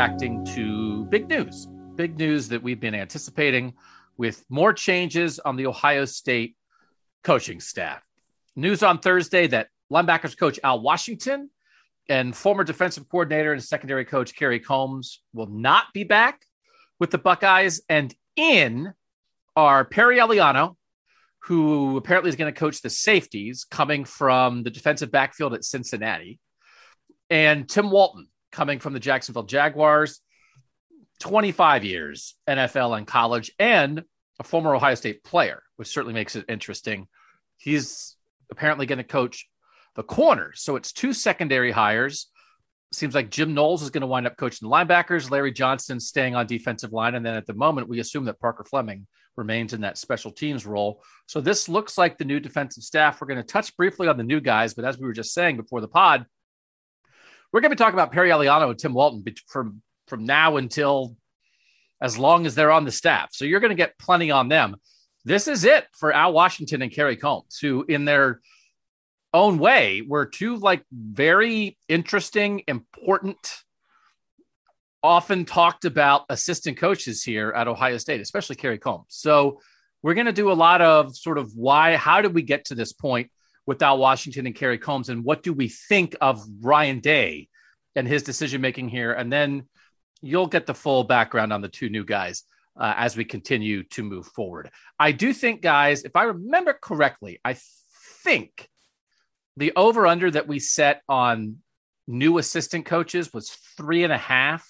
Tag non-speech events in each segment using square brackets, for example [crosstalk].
reacting to big news. Big news that we've been anticipating with more changes on the Ohio State coaching staff. News on Thursday that linebackers coach Al Washington and former defensive coordinator and secondary coach Kerry Coombs will not be back with the Buckeyes. And in are Perry Eliano, who apparently is going to coach the safeties coming from the defensive backfield at Cincinnati, and Tim Walton coming from the Jacksonville Jaguars. 25 years NFL and college, and a former Ohio State player, which certainly makes it interesting. He's apparently going to coach the corners. So it's two secondary hires. Seems like Jim Knowles is going to wind up coaching the linebackers, Larry Johnson staying on defensive line. And then at the moment, we assume that Parker Fleming remains in that special teams role. So this looks like the new defensive staff. We're going to touch briefly on the new guys, but as we were just saying before the pod, we're going to be talking about Perry Eliano and Tim Walton from, from now until as long as they're on the staff. So you're going to get plenty on them. This is it for Al Washington and Kerry Coombs, who in their own way were two like very interesting, important, often talked about assistant coaches here at Ohio State, especially Kerry Coombs. So we're going to do a lot of sort of why, how did we get to this point with Al Washington and Kerry Coombs, and what do we think of Ryan Day and his decision making here, and then you'll get the full background on the two new guys. Uh, as we continue to move forward, I do think, guys, if I remember correctly, I think the over under that we set on new assistant coaches was three and a half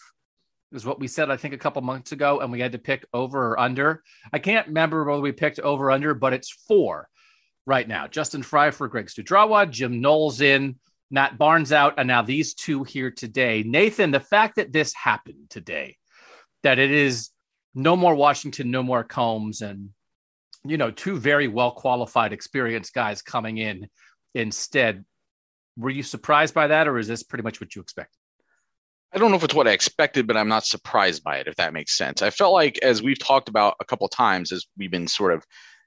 is what we said i think a couple months ago and we had to pick over or under. I can't remember whether we picked over or under but it's four right now justin Frye for greg studrawa jim knowles in matt barnes out and now these two here today nathan the fact that this happened today that it is no more washington no more coombs and you know two very well qualified experienced guys coming in instead. Were you surprised by that, or is this pretty much what you expected? I don't know if it's what I expected, but I'm not surprised by it, if that makes sense. I felt like, as we've talked about a couple times, as we've been sort of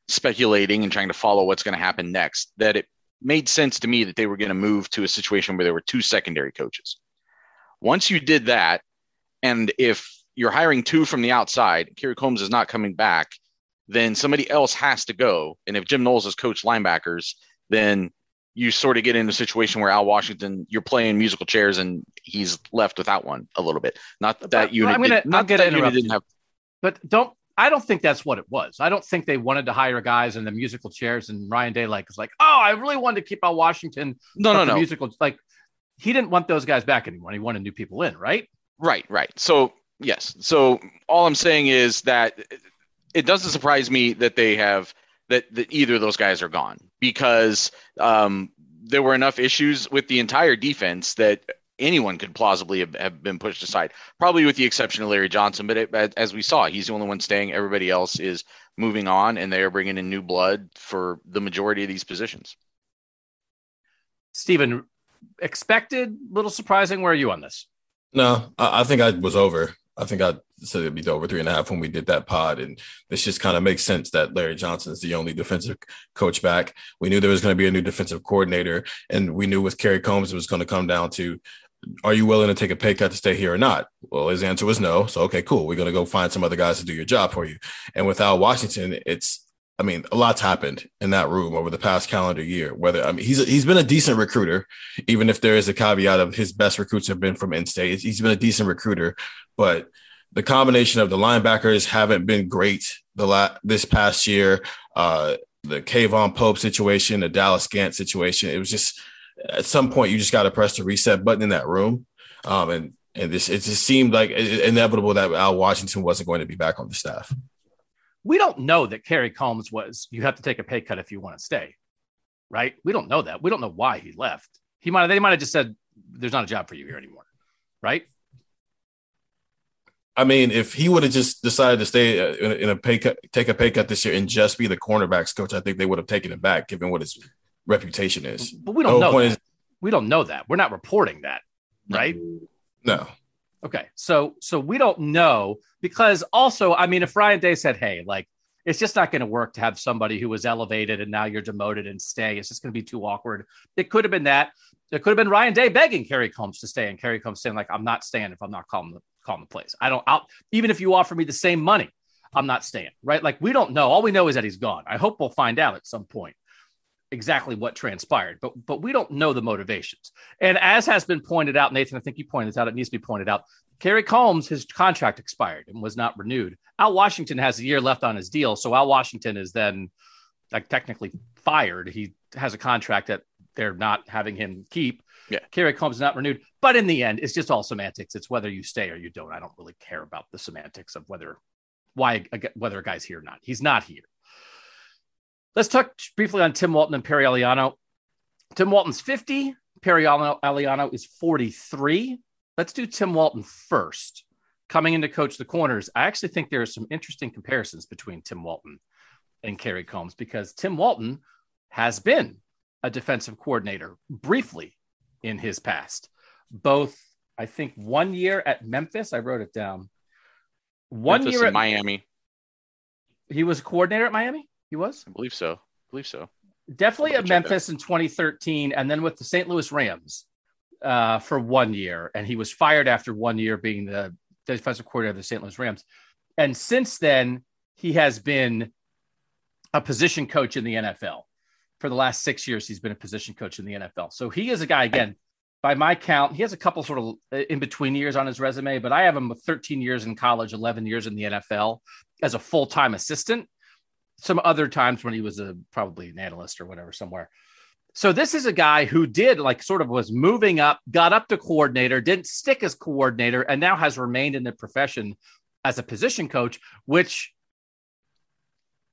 speculating and trying to follow what's going to happen next, that it made sense to me that they were going to move to a situation where there were two secondary coaches. Once you did that, and if you're hiring two from the outside, Kerry Coombs is not coming back, then somebody else has to go. And if Jim Knowles has coached linebackers, then you sort of get in a situation where Al Washington, you're playing musical chairs and he's left without one a little bit. Not that but, unit. I'm gonna, did, not that unit didn't have. But don't. I don't think that's what it was. I don't think they wanted to hire guys in the musical chairs. And Ryan Day like is like, oh, I really wanted to keep Al Washington. No, no, no. Musical like he didn't want those guys back anymore. He wanted new people in, right? Right, right. So yes. So all I'm saying is that it doesn't surprise me that they have that, that either of those guys are gone because um, there were enough issues with the entire defense that anyone could plausibly have, have, been pushed aside, probably with the exception of Larry Johnson. But it, as we saw, he's the only one staying. Everybody else is moving on, and they are bringing in new blood for the majority of these positions. Stephen, expected, little surprising. Where are you on this? No, I, I think I was over. I think I said it'd be over three and a half when we did that pod. And this just kind of makes sense that Larry Johnson is the only defensive coach back. We knew there was going to be a new defensive coordinator, and we knew with Kerry Coombs it was going to come down to are you willing to take a pay cut to stay here or not? Well, his answer was no. So okay, cool. We're going to go find some other guys to do your job for you. And without Washington, it's I mean, a lot's happened in that room over the past calendar year. Whether I mean, he's he's been a decent recruiter, even if there is a caveat of his best recruits have been from in-state. He's been a decent recruiter, but the combination of the linebackers haven't been great the la- this past year. Uh, the K'Vaughan Pope situation, the Dallas Gant situation. It was just at some point you just got to press the reset button in that room, um, and and this it just seemed like inevitable that Al Washington wasn't going to be back on the staff. We don't know that Kerry Coombs was. You have to take a pay cut if you want to stay, right? We don't know that. We don't know why he left. He might. Have they might have just said, "There's not a job for you here anymore," right? I mean, if he would have just decided to stay uh, in a, pay cut, take a pay cut this year, and just be the cornerbacks coach, I think they would have taken him back, given what his reputation is. But we don't know. Is, we don't know that. We're not reporting that, right? No. Okay. So so we don't know because also, I mean, if Ryan Day said, hey, like it's just not going to work to have somebody who was elevated and now you're demoted and stay. It's just going to be too awkward. It could have been that. It could have been Ryan Day begging Kerry Coombs to stay and Kerry Coombs saying, like, I'm not staying if I'm not calling the calling the plays. I don't I'll even if you offer me the same money, I'm not staying. Right. Like we don't know. All we know is that he's gone. I hope we'll find out at some point exactly what transpired, but but we don't know the motivations. And as has been pointed out, Nathan, I think you pointed out, it needs to be pointed out. Kerry Coombs, his contract expired and was not renewed. Al Washington has a year left on his deal, so Al Washington is then like technically fired. He has a contract that they're not having him keep. Yeah. Kerry Coombs not renewed, but in the end, it's just all semantics. It's whether you stay or you don't. I don't really care about the semantics of whether why whether a guy's here or not. He's not here. Let's talk briefly on Tim Walton and Perry Eliano. Tim Walton's 50, Perry Eliano is 43. Let's do Tim Walton first. Coming in to coach the corners, I actually think there are some interesting comparisons between Tim Walton and Kerry Coombs because Tim Walton has been a defensive coordinator briefly in his past. Both, I think, one year at Memphis. I wrote it down. One Memphis year at at Miami. He was a coordinator at Miami. He was I believe so. I believe so. definitely at Memphis in 2013, and then with the St. Louis Rams uh, for one year, and he was fired after one year being the defensive coordinator of the St. Louis Rams. And since then, he has been a position coach in the NFL. For the last six years, he's been a position coach in the NFL. So he is a guy again. By my count, he has a couple sort of in between years on his resume, but I have him with 13 years in college, 11 years in the NFL as a full time assistant some other times when he was a probably an analyst or whatever somewhere. So this is a guy who did like sort of was moving up, got up to coordinator, didn't stick as coordinator, and now has remained in the profession as a position coach, which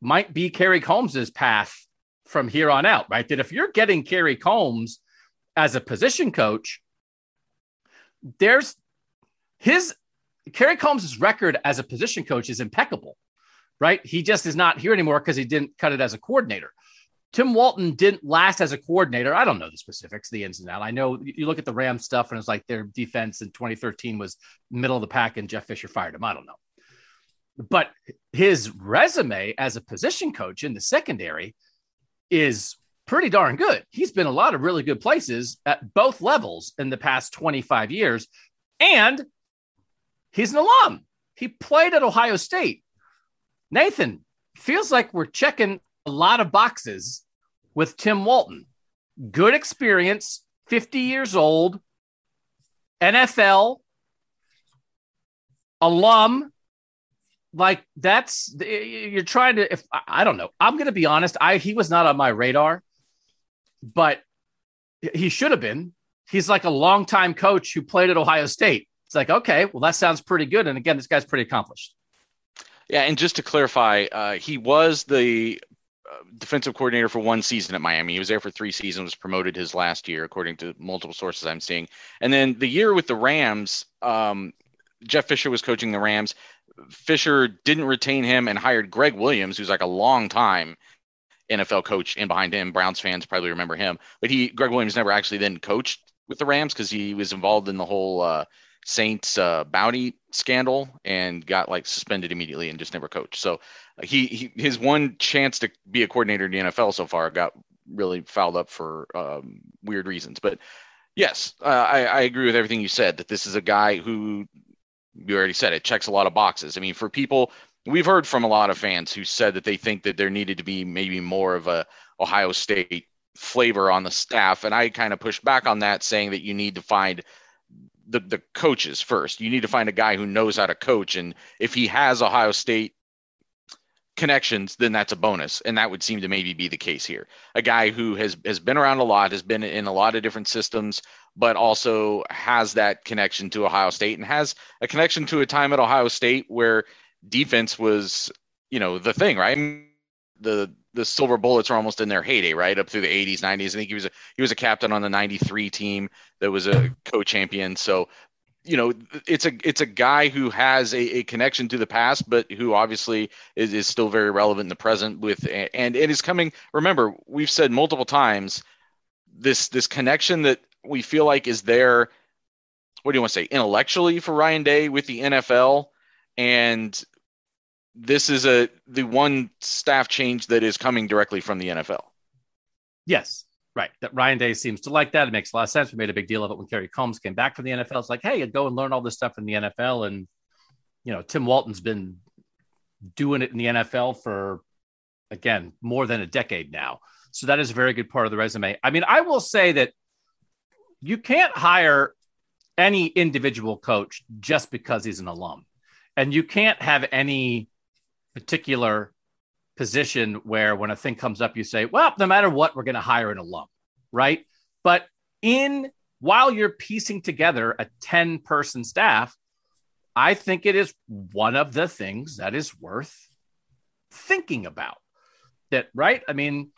might be Kerry Coombs's path from here on out, right? That if you're getting Kerry Coombs as a position coach, there's his Kerry Coombs' record as a position coach is impeccable right? He just is not here anymore because he didn't cut it as a coordinator. Tim Walton didn't last as a coordinator. I don't know the specifics, the ins and outs. I know you look at the Rams stuff and it's like their defense in 2013 was middle of the pack and Jeff Fisher fired him. I don't know. But his resume as a position coach in the secondary is pretty darn good. He's been a lot of really good places at both levels in the past 25 years. And he's an alum. He played at Ohio State. Nathan, feels like we're checking a lot of boxes with Tim Walton. Good experience, 50 years old, NFL, alum. Like that's you're trying to if I don't know. I'm going to be honest, I he was not on my radar, but he should have been. He's like a longtime coach who played at Ohio State. It's like, okay, well, that sounds pretty good. And again, this guy's pretty accomplished. Yeah, and just to clarify, uh, he was the uh, defensive coordinator for one season at Miami. He was there for three seasons, was promoted his last year, according to multiple sources I'm seeing. And then the year with the Rams, um, Jeff Fisher was coaching the Rams. Fisher didn't retain him and hired Gregg Williams, who's like a long time NFL coach, and behind him, Browns fans probably remember him. But he, Gregg Williams, never actually then coached with the Rams because he was involved in the whole uh, Saints uh, bounty scandal and got like suspended immediately and just never coached. So uh, he, he his one chance to be a coordinator in the NFL so far got really fouled up for um, weird reasons. But yes, uh, I, I agree with everything you said that this is a guy who you already said it checks a lot of boxes. I mean, for people we've heard from a lot of fans who said that they think that there needed to be maybe more of a Ohio State flavor on the staff, and I kind of pushed back on that, saying that you need to find the the coaches first. You need to find a guy who knows how to coach, and if he has Ohio State connections, then that's a bonus, and that would seem to maybe be the case here. A guy who has has been around a lot, has been in a lot of different systems, but also has that connection to Ohio State and has a connection to a time at Ohio State where defense was, you know, the thing, right? The the silver bullets are almost in their heyday, right? Up through the 80s, 90s. I think he was a he was a captain on the 93 team that was a [laughs] co-champion. So, you know, it's a it's a guy who has a, a connection to the past, but who obviously is, is still very relevant in the present with and it is coming. Remember, we've said multiple times this this connection that we feel like is there what do you want to say intellectually for Ryan Day with the NFL, and this is a the one staff change that is coming directly from the NFL. Yes, right. That Ryan Day seems to like that. It makes a lot of sense. We made a big deal of it when Kerry Coombs came back from the NFL. It's like, hey, go and learn all this stuff in the NFL. And you know, Tim Walton's been doing it in the NFL for again more than a decade now. So that is a very good part of the resume. I mean, I will say that you can't hire any individual coach just because he's an alum. And you can't have any particular position where when a thing comes up, you say, well, no matter what, we're going to hire an alum, right? But in while you're piecing together a 10 person staff, I think it is one of the things that is worth thinking about. That, right? I mean,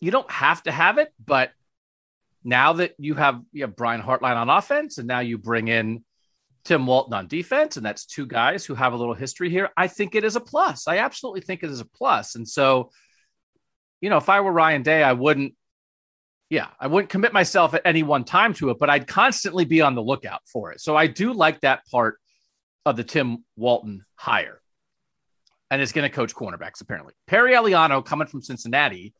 you don't have to have it, but now that you have you have Brian Hartline on offense, and now you bring in Tim Walton on defense, and that's two guys who have a little history here. I think it is a plus. I absolutely think it is a plus. And so, you know, if I were Ryan Day, I wouldn't, yeah, I wouldn't commit myself at any one time to it, but I'd constantly be on the lookout for it. So I do like that part of the Tim Walton hire. And is going to coach cornerbacks, apparently. Perry Eliano coming from Cincinnati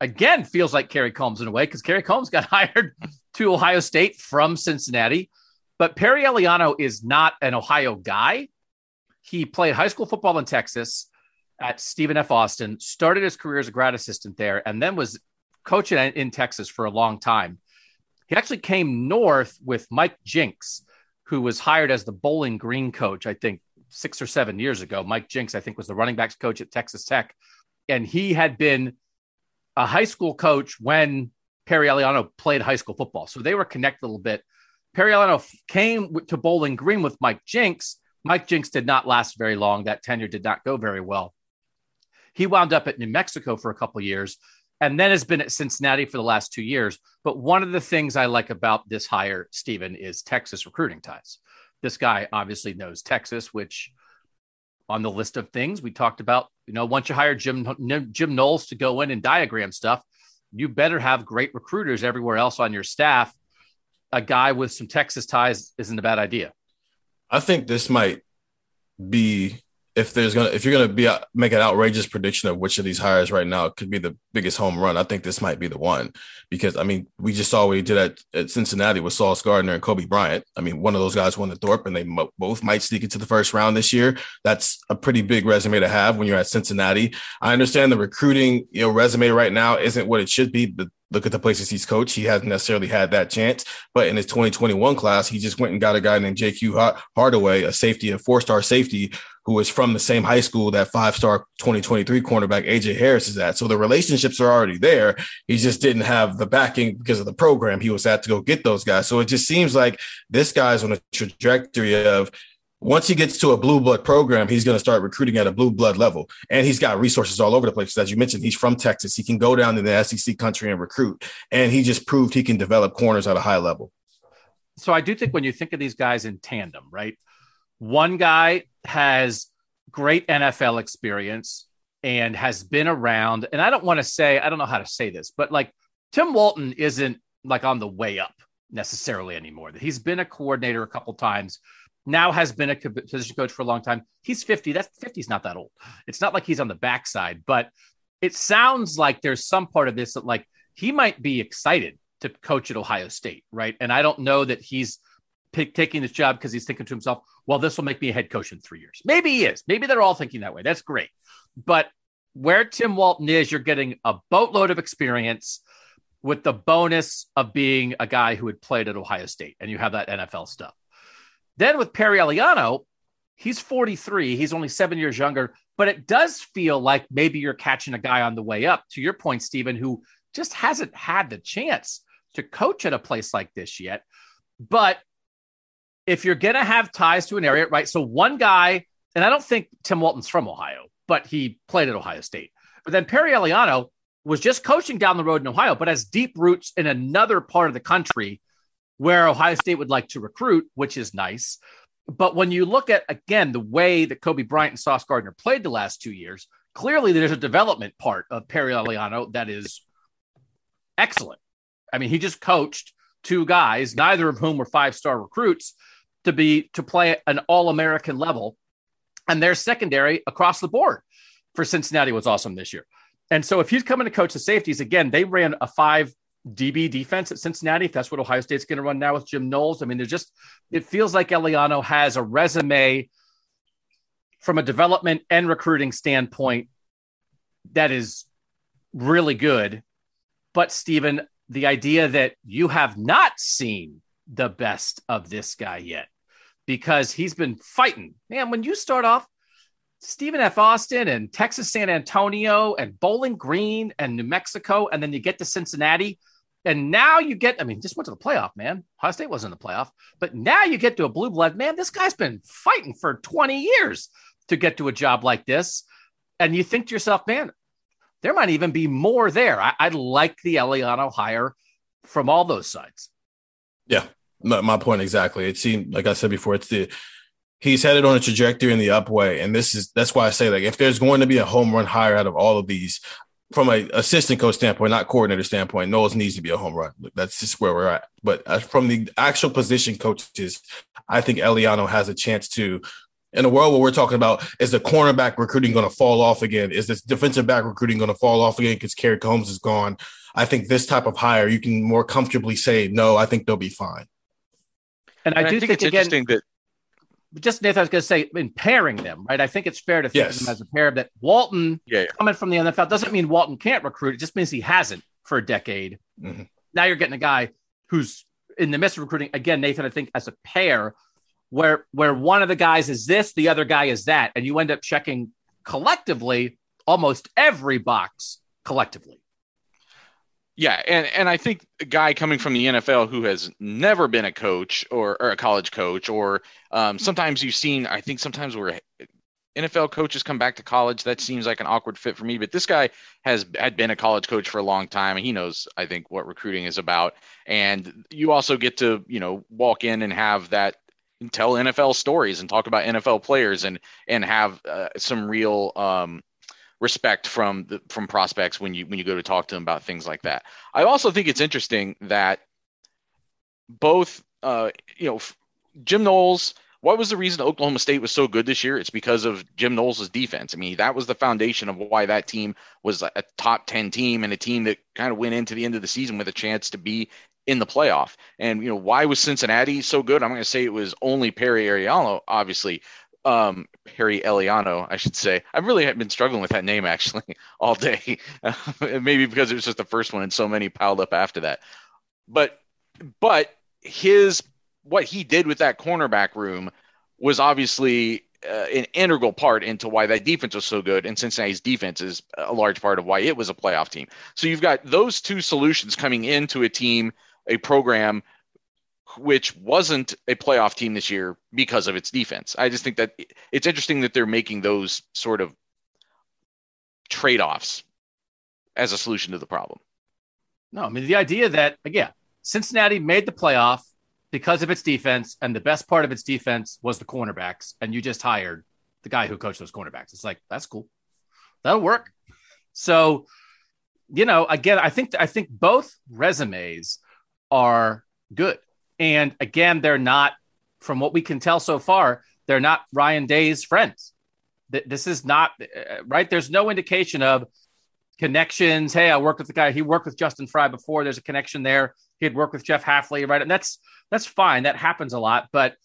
again feels like Kerry Coombs in a way because Kerry Coombs got [laughs] hired to Ohio State from Cincinnati. But Perry Eliano is not an Ohio guy. He played high school football in Texas at Stephen F. Austin, started his career as a grad assistant there, and then was coaching in Texas for a long time. He actually came north with Mike Jinks, who was hired as the Bowling Green coach, I think six or seven years ago. Mike Jinks, I think, was the running backs coach at Texas Tech. And he had been a high school coach when Perry Eliano played high school football. So they were connected a little bit. Perry Eliano came to Bowling Green with Mike Jinks. Mike Jinks did not last very long. That tenure did not go very well. He wound up at New Mexico for a couple years and then has been at Cincinnati for the last two years. But one of the things I like about this hire, Stephen, is Texas recruiting ties. This guy obviously knows Texas, which on the list of things we talked about, you know, once you hire Jim Jim Knowles to go in and diagram stuff, you better have great recruiters everywhere else on your staff a guy with some Texas ties isn't a bad idea. I think this might be if there's gonna if you're gonna be a, make an outrageous prediction of which of these hires right now could be the biggest home run, I think this might be the one because I mean we just saw what he did at, at Cincinnati with Sauce Gardner and Coby Bryant. I mean one of those guys won the Thorpe and they both might sneak into the first round this year. That's a pretty big resume to have when you're at Cincinnati. I understand the recruiting you know resume right now isn't what it should be, but look at the places he's coached. He hasn't necessarily had that chance. But in his 2021 class, he just went and got a guy named JQ Hardaway, a safety, a four star safety, who is from the same high school that five star 2023 cornerback AJ Harris is at. So the relationships are already there. He just didn't have the backing because of the program he was at to go get those guys. So it just seems like this guy's on a trajectory of once he gets to a blue blood program, he's going to start recruiting at a blue blood level. And he's got resources all over the place. As you mentioned, he's from Texas. He can go down to the SEC country and recruit. And he just proved he can develop corners at a high level. So I do think when you think of these guys in tandem, right? One guy has great NFL experience and has been around. And I don't want to say, I don't know how to say this, but like Tim Walton isn't like on the way up necessarily anymore. He's been a coordinator a couple times now has been a position coach for a long time. He's 50. That's 50 is not that old. It's not like he's on the backside, but it sounds like there's some part of this that like he might be excited to coach at Ohio State, right? And I don't know that he's taking this job because he's thinking to himself, well, this will make me a head coach in three years. Maybe he is. Maybe they're all thinking that way. That's great. But where Tim Walton is, you're getting a boatload of experience with the bonus of being a guy who had played at Ohio State and you have that NFL stuff. Then with Perry Eliano, he's 43. He's only seven years younger, but it does feel like maybe you're catching a guy on the way up. To your point, Stephen, who just hasn't had the chance to coach at a place like this yet. But if you're going to have ties to an area, right? So one guy, and I don't think Tim Walton's from Ohio, but he played at Ohio State. But then Perry Eliano was just coaching down the road in Ohio, but has deep roots in another part of the country where Ohio State would like to recruit, which is nice. But when you look at, again, the way that Coby Bryant and Sauce Gardner played the last two years, clearly there's a development part of Perry Eliano that is excellent. I mean, he just coached two guys, neither of whom were five star recruits, to be to play an all American level. And their secondary across the board for Cincinnati was awesome this year. And so if he's coming to coach the safeties, again, they ran a five DB defense at Cincinnati. If that's what Ohio State's going to run now with Jim Knowles. I mean, there's just, it feels like Eliano has a resume from a development and recruiting standpoint that is really good. But, Stephen, the idea that you have not seen the best of this guy yet because he's been fighting. Man, when you start off, Stephen F. Austin and Texas San Antonio and Bowling Green and New Mexico, and then you get to Cincinnati. And now you get, I mean, just went to the playoff, man. Ohio State wasn't in the playoff, but now you get to a blue blood, man. This guy's been fighting for 20 years to get to a job like this. And you think to yourself, man, there might even be more there. I, I like the Eliano hire from all those sides. Yeah, my, my point exactly. It seemed like I said before, it's the he's headed on a trajectory in the up way. and this is that's why I say like if there's going to be a home run hire out of all of these, from a assistant coach standpoint, not coordinator standpoint, Knowles needs to be a home run. That's just where we're at. But uh, from the actual position coaches, I think Eliano has a chance to in a world where we're talking about is the cornerback recruiting going to fall off again? Is this defensive back recruiting going to fall off again because Kerry Coombs is gone? I think this type of hire, you can more comfortably say, no, I think they'll be fine. And I do I think, think, it's again, interesting that just Nathan, I was going to say, in pairing them, right? I think it's fair to think Yes. of them as a pair that Walton yeah, yeah. coming from the NFL doesn't mean Walton can't recruit. It just means he hasn't for a decade. Mhm. Now you're getting a guy who's in the midst of recruiting. Again, Nathan, I think as a pair, where where one of the guys is this, the other guy is that, and you end up checking collectively almost every box collectively. Yeah, and and I think a guy coming from the NFL who has never been a coach or, or a college coach, or um, sometimes you've seen, I think sometimes where NFL coaches come back to college, that seems like an awkward fit for me. But this guy has had been a college coach for a long time, and he knows, I think, what recruiting is about. And you also get to, you know, walk in and have that and tell NFL stories and talk about NFL players and and have uh, some real um, respect from the from prospects when you when you go to talk to them about things like that. I also think it's interesting that both uh, you know Jim Knowles. What was the reason Oklahoma State was so good this year? It's because of Jim Knowles' defense. I mean, that was the foundation of why that team was a top 10 team and a team that kind of went into the end of the season with a chance to be in the playoff. And, you know, why was Cincinnati so good? I'm going to say it was only Perry Ariano, obviously. Um, Perry Eliano, I should say. I've really been struggling with that name actually [laughs] all day. [laughs] Maybe because it was just the first one and so many piled up after that. But, but his what he did with that cornerback room was obviously uh, an integral part into why that defense was so good, and Cincinnati's defense is a large part of why it was a playoff team. So you've got those two solutions coming into a team, a program which wasn't a playoff team this year because of its defense. I just think that it's interesting that they're making those sort of trade-offs as a solution to the problem. No, I mean the idea that again, Cincinnati made the playoff because of its defense, and the best part of its defense was the cornerbacks, and you just hired the guy who coached those cornerbacks. It's like that's cool, that'll work. So, you know, again, I think I think both resumes are good, and again, they're not, from what we can tell so far, they're not Ryan Day's friends. This is not uh, right. There's no indication of connections. Hey, I worked with the guy. He worked with Justin Frye before. There's a connection there. He had worked with Jeff Hafley, right? And that's that's fine. That happens a lot. But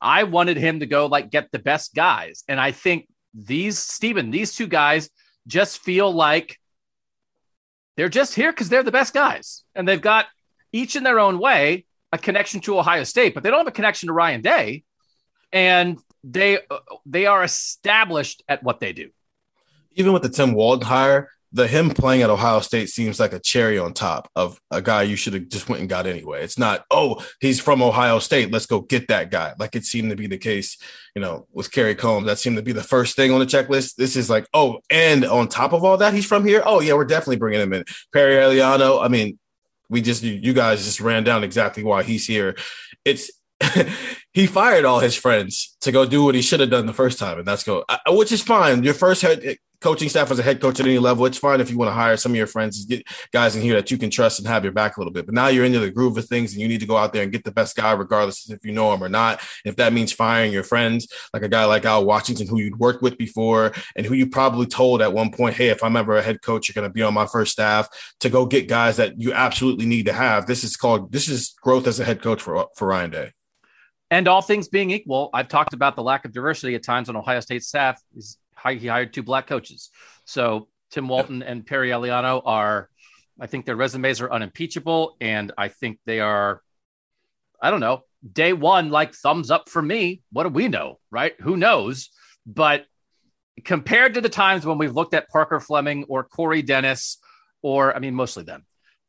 I wanted him to go like get the best guys, and I think these Stephen, these two guys just feel like they're just here because they're the best guys, and they've got each in their own way a connection to Ohio State, but they don't have a connection to Ryan Day, and they they are established at what they do. Even with the Tim Walton hire, the him playing at Ohio State seems like a cherry on top of a guy you should have just went and got anyway. It's not, oh, he's from Ohio State. Let's go get that guy. Like it seemed to be the case, you know, with Kerry Coombs. That seemed to be the first thing on the checklist. This is like, oh, and on top of all that, he's from here. Oh, yeah, we're definitely bringing him in. Perry Eliano. I mean, we just, you, guys just ran down exactly why he's here. It's, [laughs] he fired all his friends to go do what he should have done the first time, and that's go, which is fine. Your first head coaching staff as a head coach at any level, it's fine if you want to hire some of your friends, get guys in here that you can trust and have your back a little bit. But now you're into the groove of things and you need to go out there and get the best guy, regardless if you know him or not. If that means firing your friends, like a guy like Al Washington, who you'd worked with before and who you probably told at one point, hey, if I'm ever a head coach, you're going to be on my first staff to go get guys that you absolutely need to have. This is called, this is growth as a head coach for, for Ryan Day. And all things being equal, I've talked about the lack of diversity at times on Ohio State staff. He's, he hired two black coaches. So Tim Walton and Perry Eliano are, I think their resumes are unimpeachable. And I think they are, I don't know, day one, like thumbs up for me. What do we know? Right? Who knows? But compared to the times when we've looked at Parker Fleming or Corey Dennis, or I mean, mostly them,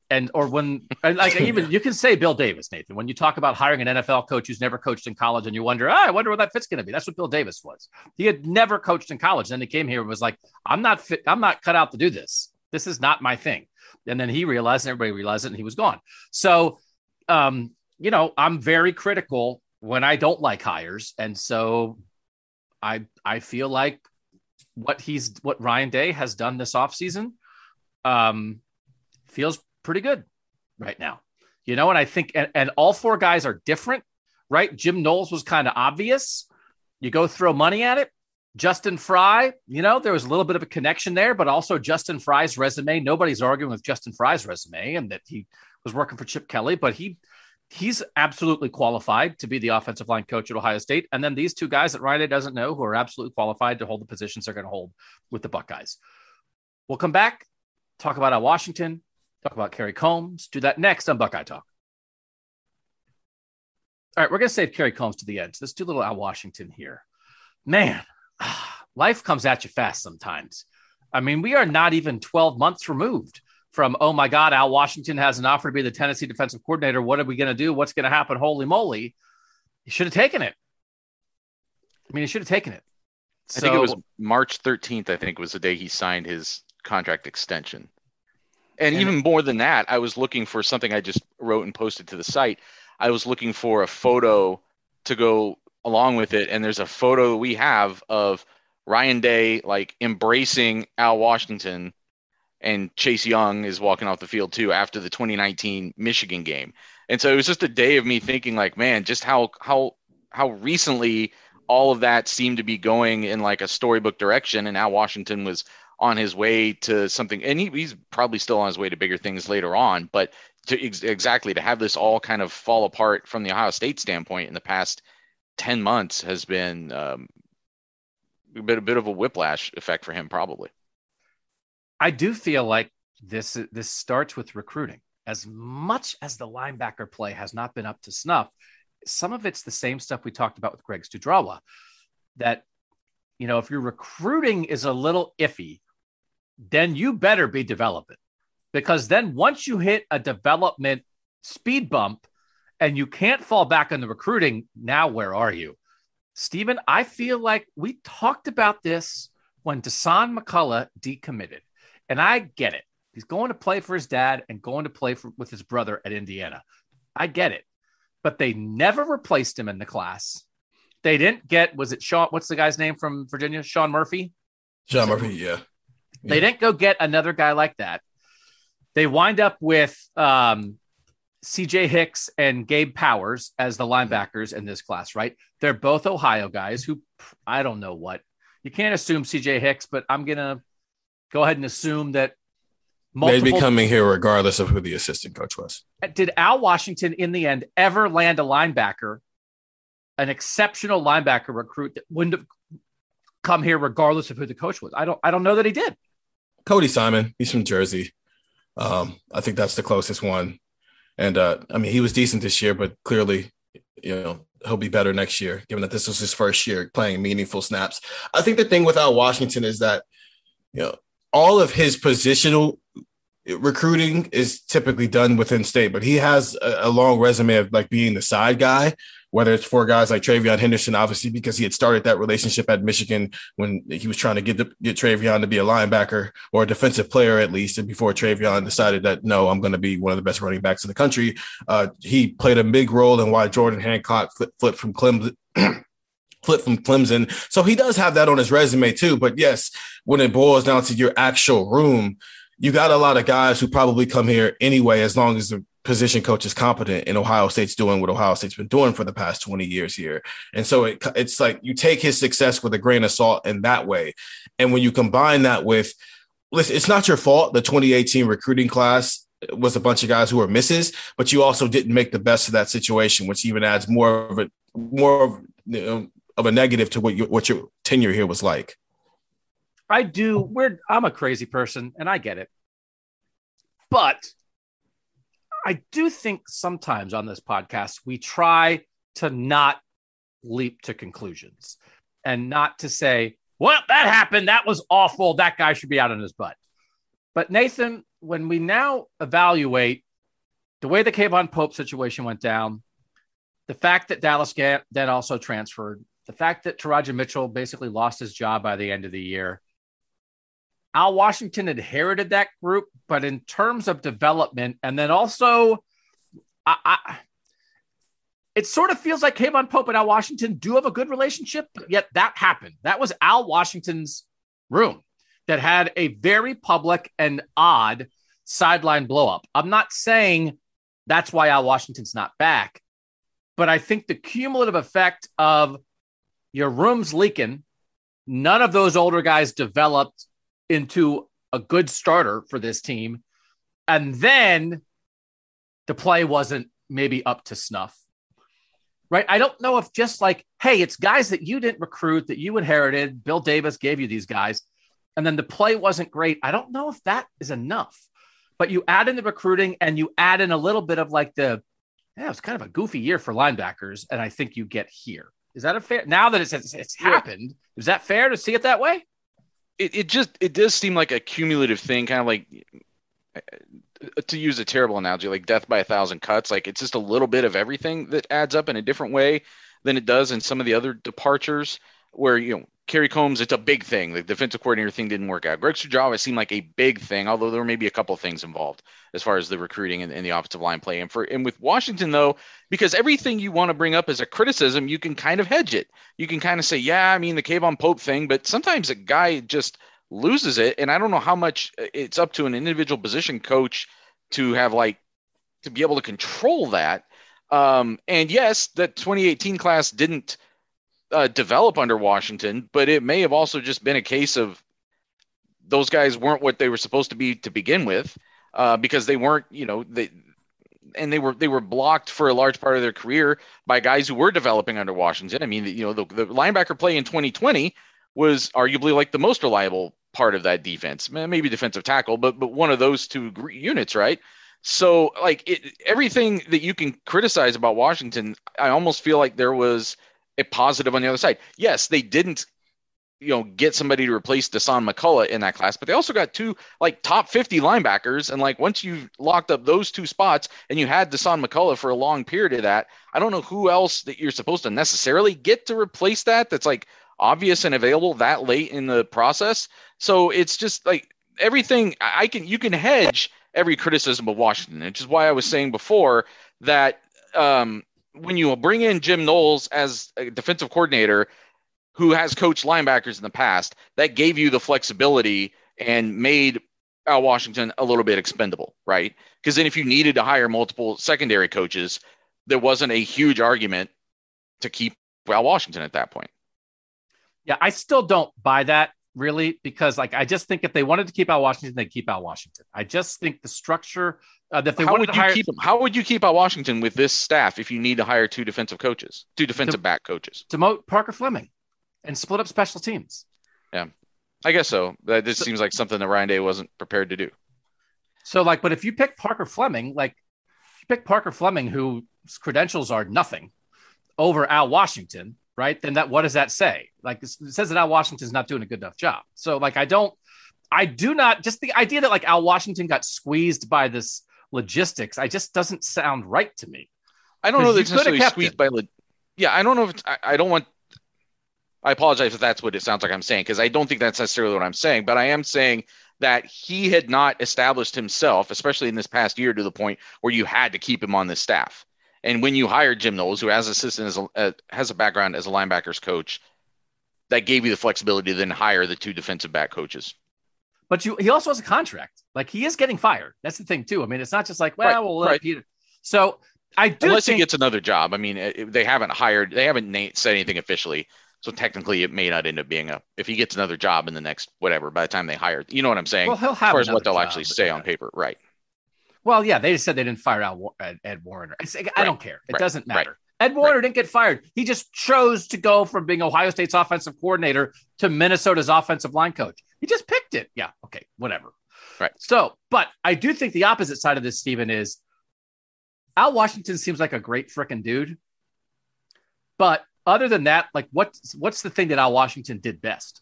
and or when like even [laughs] you can say Bill Davis, Nathan, when you talk about hiring an NFL coach who's never coached in college, and you wonder, oh, I wonder what that fit's going to be. That's what Bill Davis was. He had never coached in college. Then he came here and was like, I'm not fit. I'm not cut out to do this. This is not my thing. And then he realized, and everybody realized it, and he was gone. So, um, you know, I'm very critical when I don't like hires, and so I I feel like what he's what Ryan Day has done this offseason um feels pretty good right now. You know, and I think, and, and all four guys are different, right? Jim Knowles was kind of obvious. You go throw money at it. Justin Frye, you know, there was a little bit of a connection there, but also Justin Frye's resume. Nobody's arguing with Justin Frye's resume and that he was working for Chip Kelly, but he he's absolutely qualified to be the offensive line coach at Ohio State. And then these two guys that Ryan doesn't know who are absolutely qualified to hold the positions they're going to hold with the Buckeyes. We'll come back, talk about Washington, talk about Kerry Coombs. Do that next on Buckeye Talk. All right, we're going to save Kerry Coombs to the end. So let's do a little Al Washington here. Man, [sighs] life comes at you fast sometimes. I mean, we are not even 12 months removed from, oh my God, Al Washington has an offer to be the Tennessee defensive coordinator. What are we going to do? What's going to happen? Holy moly. He should have taken it. I mean, he should have taken it. I think it was March 13th, I think was the day he signed his contract extension. And, and even more than that, I was looking for something I just wrote and posted to the site. I was looking for a photo to go along with it, and there's a photo we have of Ryan Day like embracing Al Washington, and Chase Young is walking off the field too after the 2019 Michigan game. And so it was just a day of me thinking like, man, just how how how recently all of that seemed to be going in like a storybook direction, and Al Washington was on his way to something, and he, he's probably still on his way to bigger things later on. But to ex- exactly to have this all kind of fall apart from the Ohio State standpoint in the past ten months has been um, a bit a bit of a whiplash effect for him, probably. I do feel like this this starts with recruiting. As much as the linebacker play has not been up to snuff, some of it's the same stuff we talked about with Greg Studrawa. That you know, if your recruiting is a little iffy, then you better be developing because then once you hit a development speed bump and you can't fall back on the recruiting, now where are you? Stephen, I feel like we talked about this when Dasan McCullough decommitted, and I get it. He's going to play for his dad and going to play for, with his brother at Indiana. I get it. But they never replaced him in the class. They didn't get, was it Sean? What's the guy's name from Virginia? Sean Murphy? Sean Murphy, yeah. They didn't go get another guy like that. They wind up with um, CJ Hicks and Gabe Powers as the linebackers in this class, right? They're both Ohio guys who I don't know what. You can't assume CJ Hicks, but I'm going to go ahead and assume that multiple... they'd be coming here regardless of who the assistant coach was. Did Al Washington in the end ever land a linebacker, an exceptional linebacker recruit that wouldn't have come here regardless of who the coach was? I don't I don't know that he did. Cody Simon. He's from Jersey. Um, I think that's the closest one. And uh, I mean, he was decent this year, but clearly, you know, he'll be better next year, given that this was his first year playing meaningful snaps. I think the thing with Al Washington is that, you know, all of his positional recruiting is typically done within state, but he has a, a long resume of like being the side guy whether it's for guys like TreVeyon Henderson, obviously because he had started that relationship at Michigan when he was trying to get the, get TreVeyon to be a linebacker or a defensive player at least, and before TreVeyon decided that no, I'm going to be one of the best running backs in the country. Uh, he played a big role in why Jordan Hancock flipped, flipped from Clemson. [clears throat] flip from Clemson. So he does have that on his resume too. But yes, when it boils down to your actual room, you got a lot of guys who probably come here anyway, as long as the position coach is competent and Ohio State's doing what Ohio State's been doing for the past 20 years here. And so it, it's like you take his success with a grain of salt in that way. And when you combine that with, listen, it's not your fault. The 2018 recruiting class was a bunch of guys who were misses, but you also didn't make the best of that situation, which even adds more of a, more of, you know, of a negative to what, what your tenure here was like. I do. We're I'm a crazy person, and I get it. But I do think sometimes on this podcast we try to not leap to conclusions and not to say, "Well, that happened. That was awful. That guy should be out on his butt." But Nathan, when we now evaluate the way the K'Vaughan Pope situation went down, the fact that Dallas Gant then also transferred, the fact that Teradja Mitchell basically lost his job by the end of the year, Al Washington inherited that group, but in terms of development, and then also, I, I it sort of feels like K'Vaughan Pope and Al Washington do have a good relationship, yet that happened. That was Al Washington's room that had a very public and odd sideline blowup. I'm not saying that's why Al Washington's not back, but I think the cumulative effect of your room's leaking, none of those older guys developed into a good starter for this team. And then the play wasn't maybe up to snuff. Right. I don't know if just like, hey, it's guys that you didn't recruit, that you inherited. Bill Davis gave you these guys. And then the play wasn't great. I don't know if that is enough. But you add in the recruiting and you add in a little bit of like the, yeah, it's kind of a goofy year for linebackers. And I think you get here. Is that a fair? Now that it's, it's, it's happened, is that fair to see it that way? It, it just it does seem like a cumulative thing, kind of like uh, to use a terrible analogy, like death by a thousand cuts. Like it's just a little bit of everything that adds up in a different way than it does in some of the other departures. Where you know Kerry Coombs, it's a big thing. The defensive coordinator thing didn't work out. Greg Studrawa seemed like a big thing, although there may be a couple things involved as far as the recruiting and, and, the offensive line play. And for and with Washington though, because everything you want to bring up as a criticism, you can kind of hedge it. You can kind of say, yeah, I mean the K'Vaughan Pope thing, but sometimes a guy just loses it, and I don't know how much it's up to an individual position coach to have like to be able to control that. Um, and yes, that 2018 class didn't uh, develop under Washington, but it may have also just been a case of those guys weren't what they were supposed to be to begin with, uh, because they weren't, you know, they and they were they were blocked for a large part of their career by guys who were developing under Washington. I mean, you know, the, the linebacker play in 2020 was arguably like the most reliable part of that defense, maybe defensive tackle, but but one of those two units, right? So like it, everything that you can criticize about Washington, I almost feel like there was a positive on the other side. Yes, they didn't you know get somebody to replace Dasan McCullough in that class, but they also got two like top 50 linebackers and like once you locked up those two spots and you had Dasan McCullough for a long period of that, I don't know who else that you're supposed to necessarily get to replace that that's like obvious and available that late in the process. So it's just like everything I can you can hedge every criticism of Washington, which is why I was saying before that um, when you bring in Jim Knowles as a defensive coordinator who has coached linebackers in the past, that gave you the flexibility and made Al Washington a little bit expendable, right? Because then if you needed to hire multiple secondary coaches, there wasn't a huge argument to keep Al Washington at that point. Yeah, I still don't buy that really because like I just think if they wanted to keep Al Washington, they'd keep Al Washington. I just think the structure uh, that they how would to hire. Keep him? How would you keep Al Washington with this staff if you need to hire two defensive coaches, two defensive to, back coaches? Demote Parker Fleming and split up special teams. Yeah, I guess so. That just so, seems like something that Ryan Day wasn't prepared to do. So like, but if you pick Parker Fleming, like you pick Parker Fleming, whose credentials are nothing, over Al Washington right? Then that what does that say? Like it says that Al Washington's not doing a good enough job. So like I don't, I do not just the idea that like Al Washington got squeezed by this logistics. I just doesn't sound right to me. I don't know that it's necessarily squeezed by. Lo- yeah, I don't know if I, I don't want. I apologize if that's what it sounds like I'm saying because I don't think that's necessarily what I'm saying, but I am saying that he had not established himself, especially in this past year, to the point where you had to keep him on the staff. And when you hired Jim Knowles, who has assistant as a, uh, has a background as a linebackers coach, that gave you the flexibility to then hire the two defensive back coaches. But you, he also has a contract. Like he is getting fired. That's the thing too. I mean, it's not just like, well, right, we'll let right. Peter. So I do unless think, he gets another job. I mean, it, they haven't hired, they haven't said anything officially. So technically, it may not end up being a. If he gets another job in the next whatever, by the time they hire, you know what I'm saying. Well, he'll have as far as what they'll actually say on paper, right? Well, yeah, they just said they didn't fire out Ed Warinner. I right. don't care. It right. doesn't matter. Ed Warinner didn't get fired. He just chose to go from being Ohio State's offensive coordinator to Minnesota's offensive line coach. He just picked it. Yeah. Okay. Whatever. Right. So, but I do think the opposite side of this, Stephen, is Al Washington seems like a great freaking dude. But other than that, like what's what's the thing that Al Washington did best?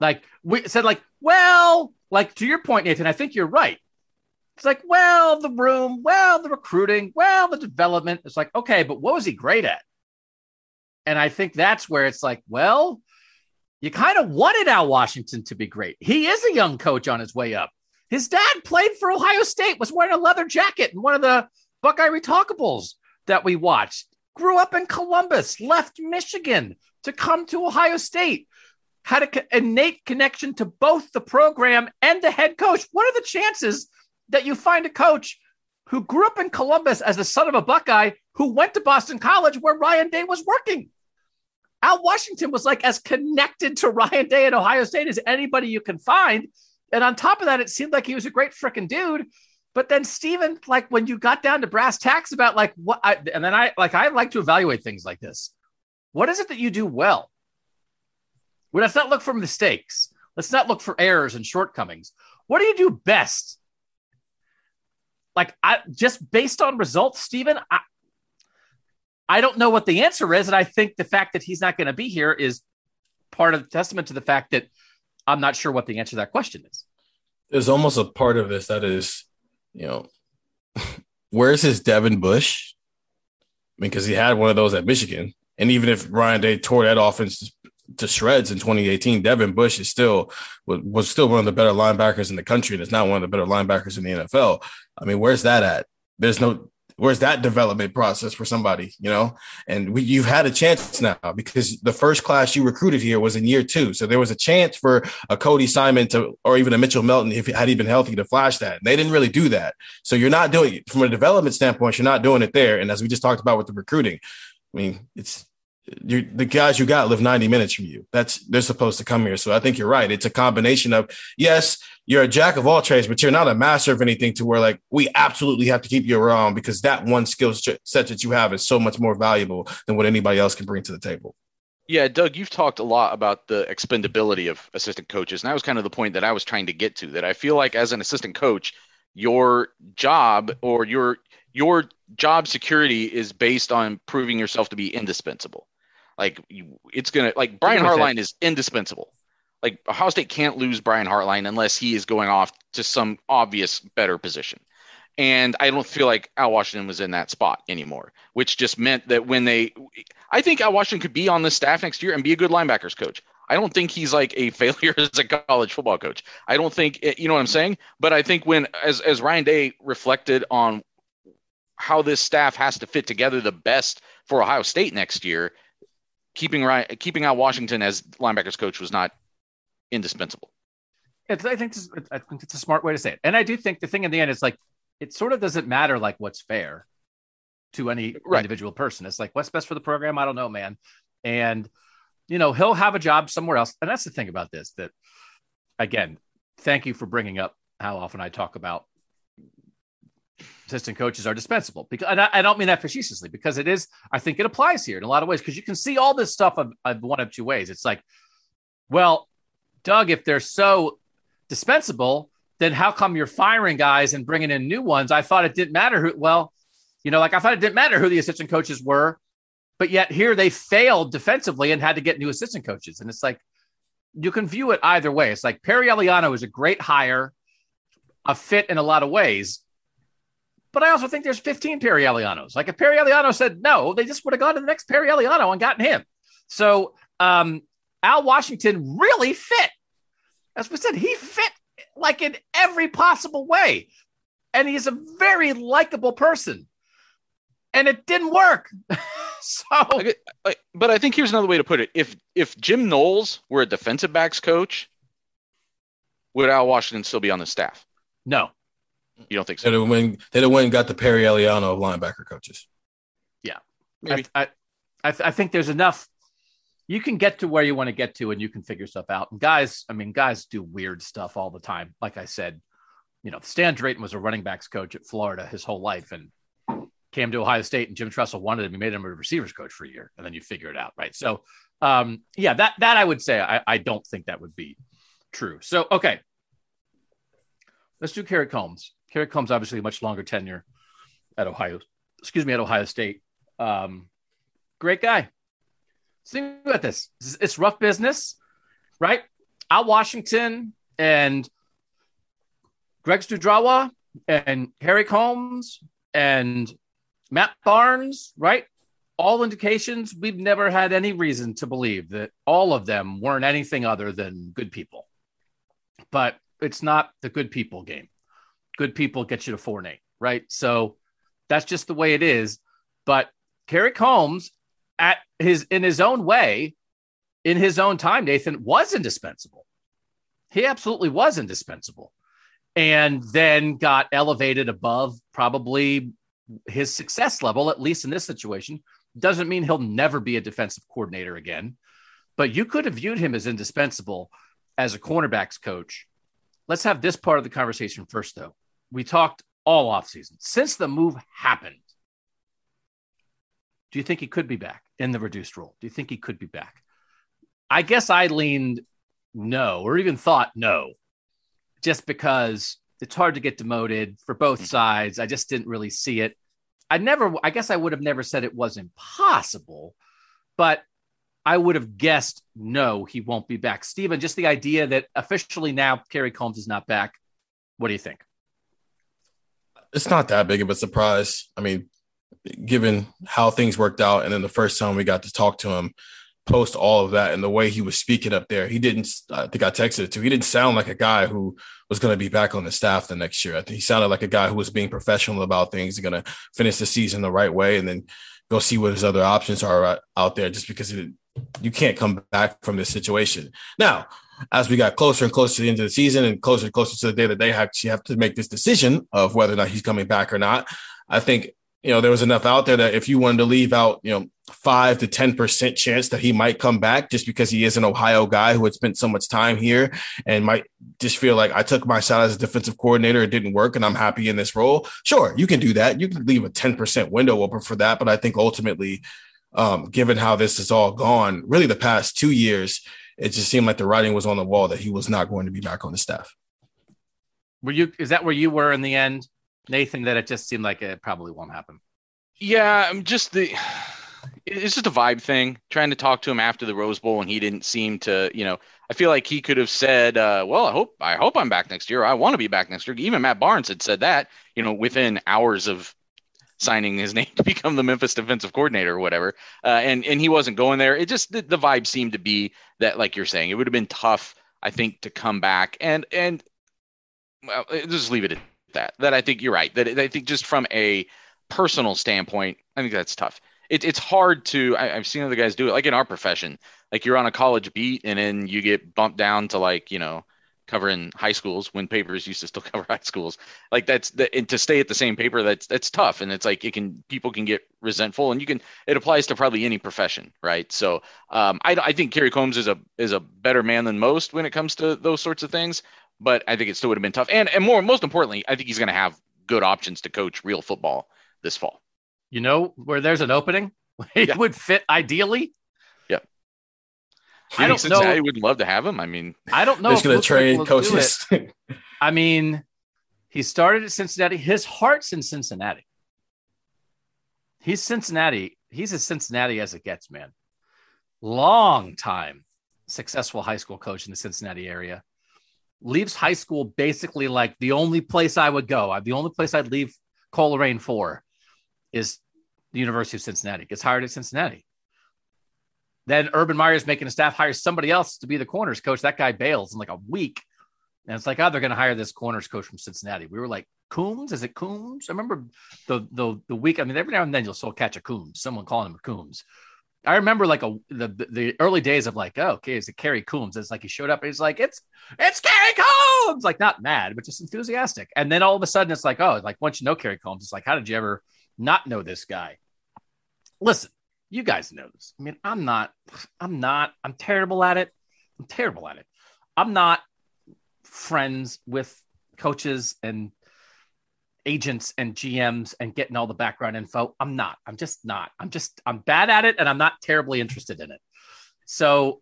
Like we said, like, well, like to your point, Nathan, I think you're right. It's like, well, the room, well, the recruiting, well, the development. It's like, okay, but what was he great at? And I think that's where it's like, well, you kind of wanted Al Washington to be great. He is a young coach on his way up. His dad played for Ohio State, was wearing a leather jacket in one of the Buckeye Retalkables that we watched. Grew up in Columbus, left Michigan to come to Ohio State. Had an innate connection to both the program and the head coach. What are the chances that you find a coach who grew up in Columbus as the son of a Buckeye who went to Boston College where Ryan Day was working? Al Washington was like as connected to Ryan Day at Ohio State as anybody you can find. And on top of that, it seemed like he was a great freaking dude. But then Stephen, like when you got down to brass tacks about like what, I, and then I like I like to evaluate things like this. What is it that you do well? Well, let's not look for mistakes. Let's not look for errors and shortcomings. What do you do best? Like I just based on results, Stephen, I, I don't know what the answer is. And I think the fact that he's not going to be here is part of the testament to the fact that I'm not sure what the answer to that question is. There's almost a part of this that is, you know, [laughs] where's his Devin Bush? I mean, because he had one of those at Michigan. And even if Ryan Day tore that offense to shreds in 2018, Devin Bush is still was still one of the better linebackers in the country, and it's not one of the better linebackers in the NFL. I mean, where's that at? There's no where's that development process for somebody, you know? And we, you've had a chance now because the first class you recruited here was in year two, so there was a chance for a Cody Simon to, or even a Mitchell Melton, if he had he been healthy, to flash that. And they didn't really do that, so you're not doing it from a development standpoint. You're not doing it there, and as we just talked about with the recruiting, I mean, it's you the guys you got live 90 minutes from you. That's they're supposed to come here. So I think you're right. It's a combination of yes, you're a jack of all trades, but you're not a master of anything to where like we absolutely have to keep you around because that one skill set that you have is so much more valuable than what anybody else can bring to the table. Yeah, Doug, you've talked a lot about the expendability of assistant coaches, and that was kind of the point that I was trying to get to. That I feel like as an assistant coach, your job or your your job security is based on proving yourself to be indispensable. Like you, it's gonna like Brian Hartline is indispensable. Like Ohio State can't lose Brian Hartline unless he is going off to some obvious better position. And I don't feel like Al Washington was in that spot anymore, which just meant that when they, I think Al Washington could be on the staff next year and be a good linebackers coach. I don't think he's like a [laughs] failure as a college football coach. I don't think eh, you know what I'm saying. But I think when as as Ryan Day reflected on how this staff has to fit together the best for Ohio State next year, keeping Ryan, keeping Al Washington as linebackers coach was not indispensable. It's, I think this, I think it's a smart way to say it, and I do think the thing in the end is like it sort of doesn't matter like what's fair to any right. individual person. It's like what's best for the program. I don't know, man. And you know he'll have a job somewhere else, and that's the thing about this. That again, thank you for bringing up how often I talk about assistant coaches are dispensable. Because I, I, don't mean that facetiously because it is i think it applies here in a lot of ways. Because you can see all this stuff of, of, one of two ways. It's like well doug if they're so dispensable then how come you're firing guys and bringing in new ones? I thought it didn't matter who well you know like i thought it didn't matter who the assistant coaches were but yet here they failed defensively and had to get new assistant coaches. And it's like you can view it either way. It's like perry eliano is a great hire a fit in a lot of ways but I also think there's 15 Perry Elianos. Like if Perry Eliano said no, they just would have gone to the next Perry Eliano and gotten him. So um, Al Washington really fit. As we said, he fit like in every possible way. and he's a very likable person. And it didn't work. [laughs] so, but I think here's another way to put it: if if Jim Knowles were a defensive backs coach, would Al Washington still be on the staff? no, You don't think so? They'd have went, they'd have went and got the Perry Eliano of linebacker coaches. Yeah. Maybe. I, I, I, th- I think there's enough. You can get to where you want to get to, and you can figure stuff out. And guys, I mean, guys do weird stuff all the time. Like I said, you know, Stan Drayton was a running backs coach at Florida his whole life, and came to Ohio State, and Jim Tressel wanted him. He made him a receivers coach for a year, and then you figure it out, right? So, um, yeah, that that I would say I, I don't think that would be true. So, okay, let's do Kerry Coombs. Kerry Coombs, obviously, a much longer tenure at Ohio. Excuse me, at Ohio State. Um, great guy. Think about this. It's, it's rough business, right? Al Washington and Greg Studrawa and Kerry Coombs and Matt Barnes, right? All indications we've never had any reason to believe that all of them weren't anything other than good people. But it's not the good people game. Good people get you to four and eight, right? So that's just the way it is. But Kerry Coombs, at his in his own way, in his own time, Nathan was indispensable. He absolutely was indispensable, and then got elevated above probably his success level, at least in this situation. Doesn't mean he'll never be a defensive coordinator again, but you could have viewed him as indispensable as a cornerbacks coach. Let's have this part of the conversation first, though. We talked all offseason since the move happened. Do you think he could be back in the reduced role? Do you think he could be back? I guess I leaned no, or even thought no, just because it's hard to get demoted for both mm-hmm. sides. I just didn't really see it. I never, I guess I would have never said it was impossible, but I would have guessed no, he won't be back. Steven, just the idea that officially now Kerry Coombs is not back. What do you think? It's not that big of a surprise. I mean, given how things worked out, and then the first time we got to talk to him post all of that and the way he was speaking up there, he didn't, I think I texted it to, he didn't sound like a guy who was going to be back on the staff the next year. I think he sounded like a guy who was being professional about things, going to finish the season the right way and then go see what his other options are uh, out there just because it, you can't come back from this situation. Now, as we got closer and closer to the end of the season and closer and closer to the day that they actually have to make this decision of whether or not he's coming back or not, I think, you know, there was enough out there that if you wanted to leave out, you know, five to 10% chance that he might come back just because he is an Ohio guy who had spent so much time here and might just feel like I took my shot as a defensive coordinator. It didn't work and I'm happy in this role. Sure, you can do that. You can leave a 10% window open for that. But I think ultimately, um, given how this has all gone, really the past two years, it just seemed like the writing was on the wall that he was not going to be back on the staff. Were you, is that where you were in the end, Nathan, that it just seemed like it probably won't happen? Yeah, I'm just the. It's just a vibe thing. Trying to talk to him after the Rose Bowl, and he didn't seem to. You know, I feel like he could have said, uh, "Well, I hope I hope I'm back next year. I want to be back next year." Even Matt Barnes had said that. You know, within hours of signing his [laughs] name to become the Memphis defensive coordinator or whatever, uh, and and he wasn't going there. It just the, the vibe seemed to be that, like you're saying, it would have been tough, I think, to come back and and well, eh, just leave it at that. That I think you're right. That I think just from a personal standpoint, I think that's tough. It, it's hard to. I, I've seen other guys do it, like in our profession. Like you're on a college beat, and then you get bumped down to like you know covering high schools when papers used to still [laughs] cover high schools. Like that's the, and to stay at the same paper, that's that's tough, and it's like it can people can get resentful, and you can it applies to probably any profession, right? So um, I I think Kerry Coombs is a is a better man than most when it comes to those sorts of things, but I think it still would have been tough, and and more most importantly, I think he's going to have good options to coach real football this fall. You know where there's an opening, [laughs] it Yeah. would fit ideally. Yeah. I don't know. Cincinnati would love to have him. I mean, I don't know. They're just if going to trade Fickell coaches. [laughs] I mean, he started at Cincinnati. His heart's in Cincinnati. He's Cincinnati. He's as Cincinnati as it gets, man. Long time successful high school coach in the Cincinnati area. Leaves high school basically like the only place I would go. The only place I'd leave Colerain for is the University of Cincinnati. Gets hired at Cincinnati. Then Urban Meyer's making a staff hire somebody else to be the corners coach. That guy bails in like a week And it's like, oh, they're going to hire this corners coach from Cincinnati. We were like, Coombs? Is it Coombs? I remember the the the week. I mean, every now and then you'll still catch a Coombs, someone calling him a Coombs. I remember like a the the early days of like, oh, okay, is it Kerry Coombs? It's like he showed up and he's like, it's it's Kerry Coombs, like not mad, but just enthusiastic. And then all of a sudden it's like, oh, like once you know Kerry Coombs, it's like, how did you ever not know this guy? Listen, you guys know this. I mean, I'm not, I'm not, I'm terrible at it. I'm terrible at it. I'm not friends with coaches and agents and GMs and getting all the background info. I'm not. I'm just not. I'm just I'm bad at it and I'm not terribly interested in it. So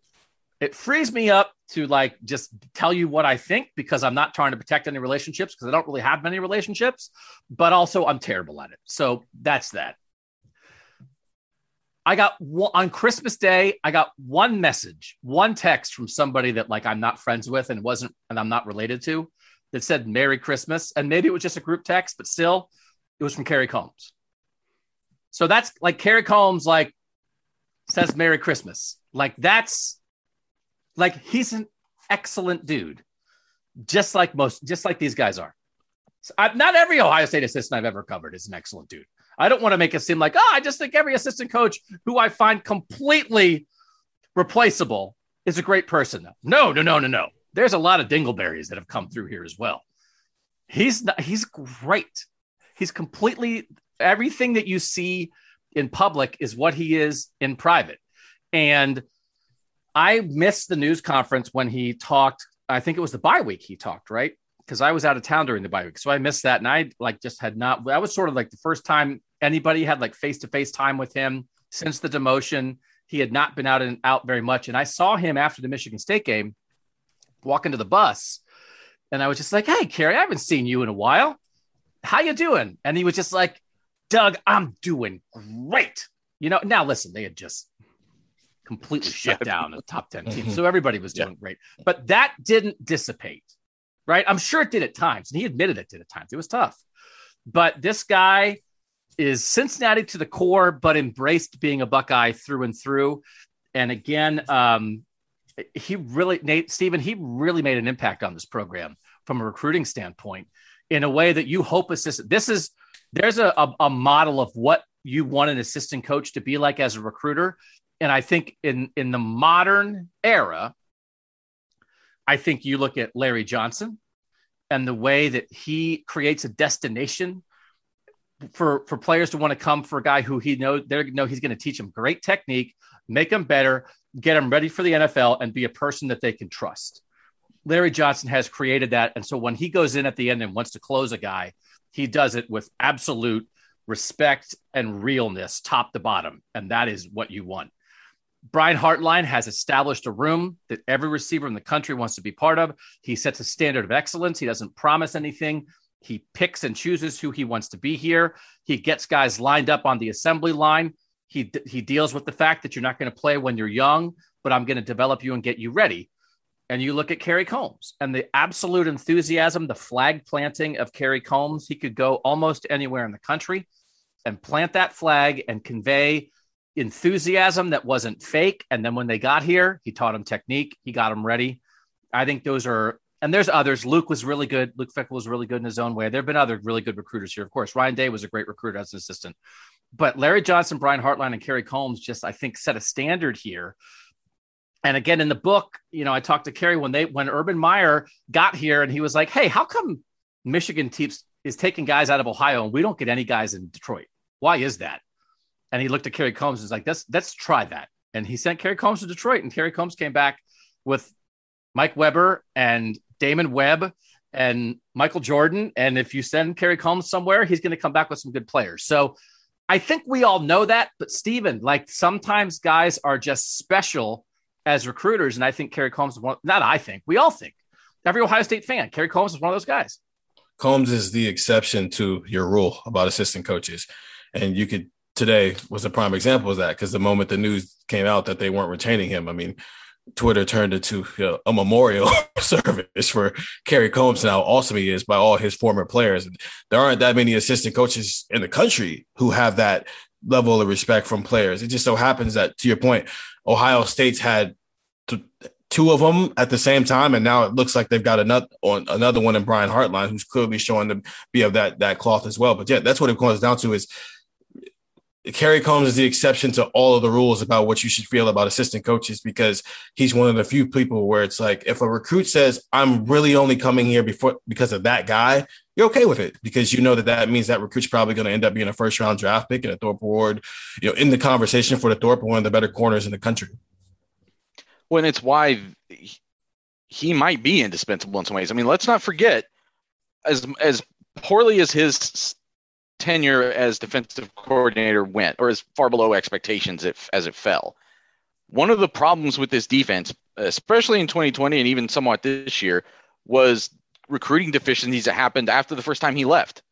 it frees me up to like just tell you what I think because I'm not trying to protect any relationships because I don't really have many relationships, but also I'm terrible at it. So that's that. I got on Christmas Day, I got one message, one text from somebody that like I'm not friends with and wasn't and I'm not related to that said Merry Christmas. And maybe it was just a group text, but still, it was from Kerry Coombs. So that's like Kerry Coombs like says Merry Christmas. Like that's like he's an excellent dude, just like most, just like these guys are. I, not every Ohio State assistant I've ever covered is an excellent dude. I don't want to make it seem like, oh, I just think every assistant coach who I find completely replaceable is a great person. No, no, no, no, no there's a lot of dingleberries that have come through here as well. He's not, he's great. He's completely everything that you see in public is what he is in private. And I missed the news conference when he talked. I think it was the bye week he talked, right? Because I was out of town during the bye week. So I missed that. And I like just had not, that was sort of like the first time anybody had like face to face time with him since the demotion. He had not been out and out very much. And I saw him after the Michigan State game walking to the bus, and I was just like, "Hey, Kerry, I haven't seen you in a while. How you doing?" And he was just like, "Doug, I'm doing great." You know, now listen, they had just completely shut down the top 10 teams. [laughs] So everybody was doing yeah. great. But that didn't dissipate, right? I'm sure it did at times. And he admitted it did at times. It was tough. But this guy is Cincinnati to the core, but embraced being a Buckeye through and through. And again, um, he really Nate Stephen he really made an impact on this program from a recruiting standpoint in a way that you hope assistant this is there's a, a, a, model of what you want an assistant coach to be like as a recruiter and i think in in the modern era i think you look at larry johnson and the way that he creates a destination for for players to want to come for a guy who he know they know he's going to teach them great technique make them better get them ready for the NFL and be a person that they can trust. Larry Johnson has created that. And so when he goes in at the end and wants to close a guy, he does it with absolute respect and realness, top to bottom. And that is what you want. Brian Hartline has established a room that every receiver in the country wants to be part of. He sets a standard of excellence. He doesn't promise anything. He picks and chooses who he wants to be here. He gets guys lined up on the assembly line he he deals with the fact that you're not going to play when you're young, but I'm going to develop you and get you ready. And you look at Kerry Coombs and the absolute enthusiasm, the flag planting of Kerry Coombs. He could go almost anywhere in the country and plant that flag and convey enthusiasm that wasn't fake. And then when they got here, he taught them technique. He got them ready. I think those are, and there's others. Luke was really good. Luke Fickell was really good in his own way. There have been other really good recruiters here, of course. Ryan Day was a great recruiter as an assistant but Larry Johnson, Brian Hartline, and Kerry Coombs just, I think, set a standard here. And again, in the book, you know, I talked to Kerry when they when Urban Meyer got here, and he was like, "Hey, how come Michigan teams is taking guys out of Ohio and we don't get any guys in Detroit? Why is that?" And he looked at Kerry Coombs and was like, "Let's let's try that." And he sent Kerry Coombs to Detroit, and Kerry Coombs came back with Mike Weber and Damon Webb and Michael Jordan. And if you send Kerry Coombs somewhere, he's going to come back with some good players. So I think we all know that, but Steven, like sometimes guys are just special as recruiters. And I think Kerry Coombs, is one, not I think, we all think. Every Ohio State fan, Kerry Coombs is one of those guys. Coombs is the exception to your rule about assistant coaches. And you could today was a prime example of that because the moment the news came out that they weren't retaining him, I mean, Twitter turned into you know, a memorial [laughs] service for Kerry Coombs and how awesome he is by all his former players. There aren't that many assistant coaches in the country who have that level of respect from players. It just so happens that, to your point, Ohio State's had two of them at the same time, and now it looks like they've got another on another one in Brian Hartline, who's clearly showing to be of that that cloth as well. But yeah, that's what it comes down to is Kerry Coombs is the exception to all of the rules about what you should feel about assistant coaches because he's one of the few people where it's like if a recruit says I'm really only coming here before because of that guy, you're okay with it because you know that that means that recruit's probably going to end up being a first round draft pick and a Thorpe Award, you know, in the conversation for the Thorpe, one of the better corners in the country. When it's why he might be indispensable in some ways. I mean, let's not forget as as poorly as his tenure as defensive coordinator went, or as far below expectations if, as it fell. One of the problems with this defense, especially in 2020 and even somewhat this year, was recruiting deficiencies that happened after the first time he left.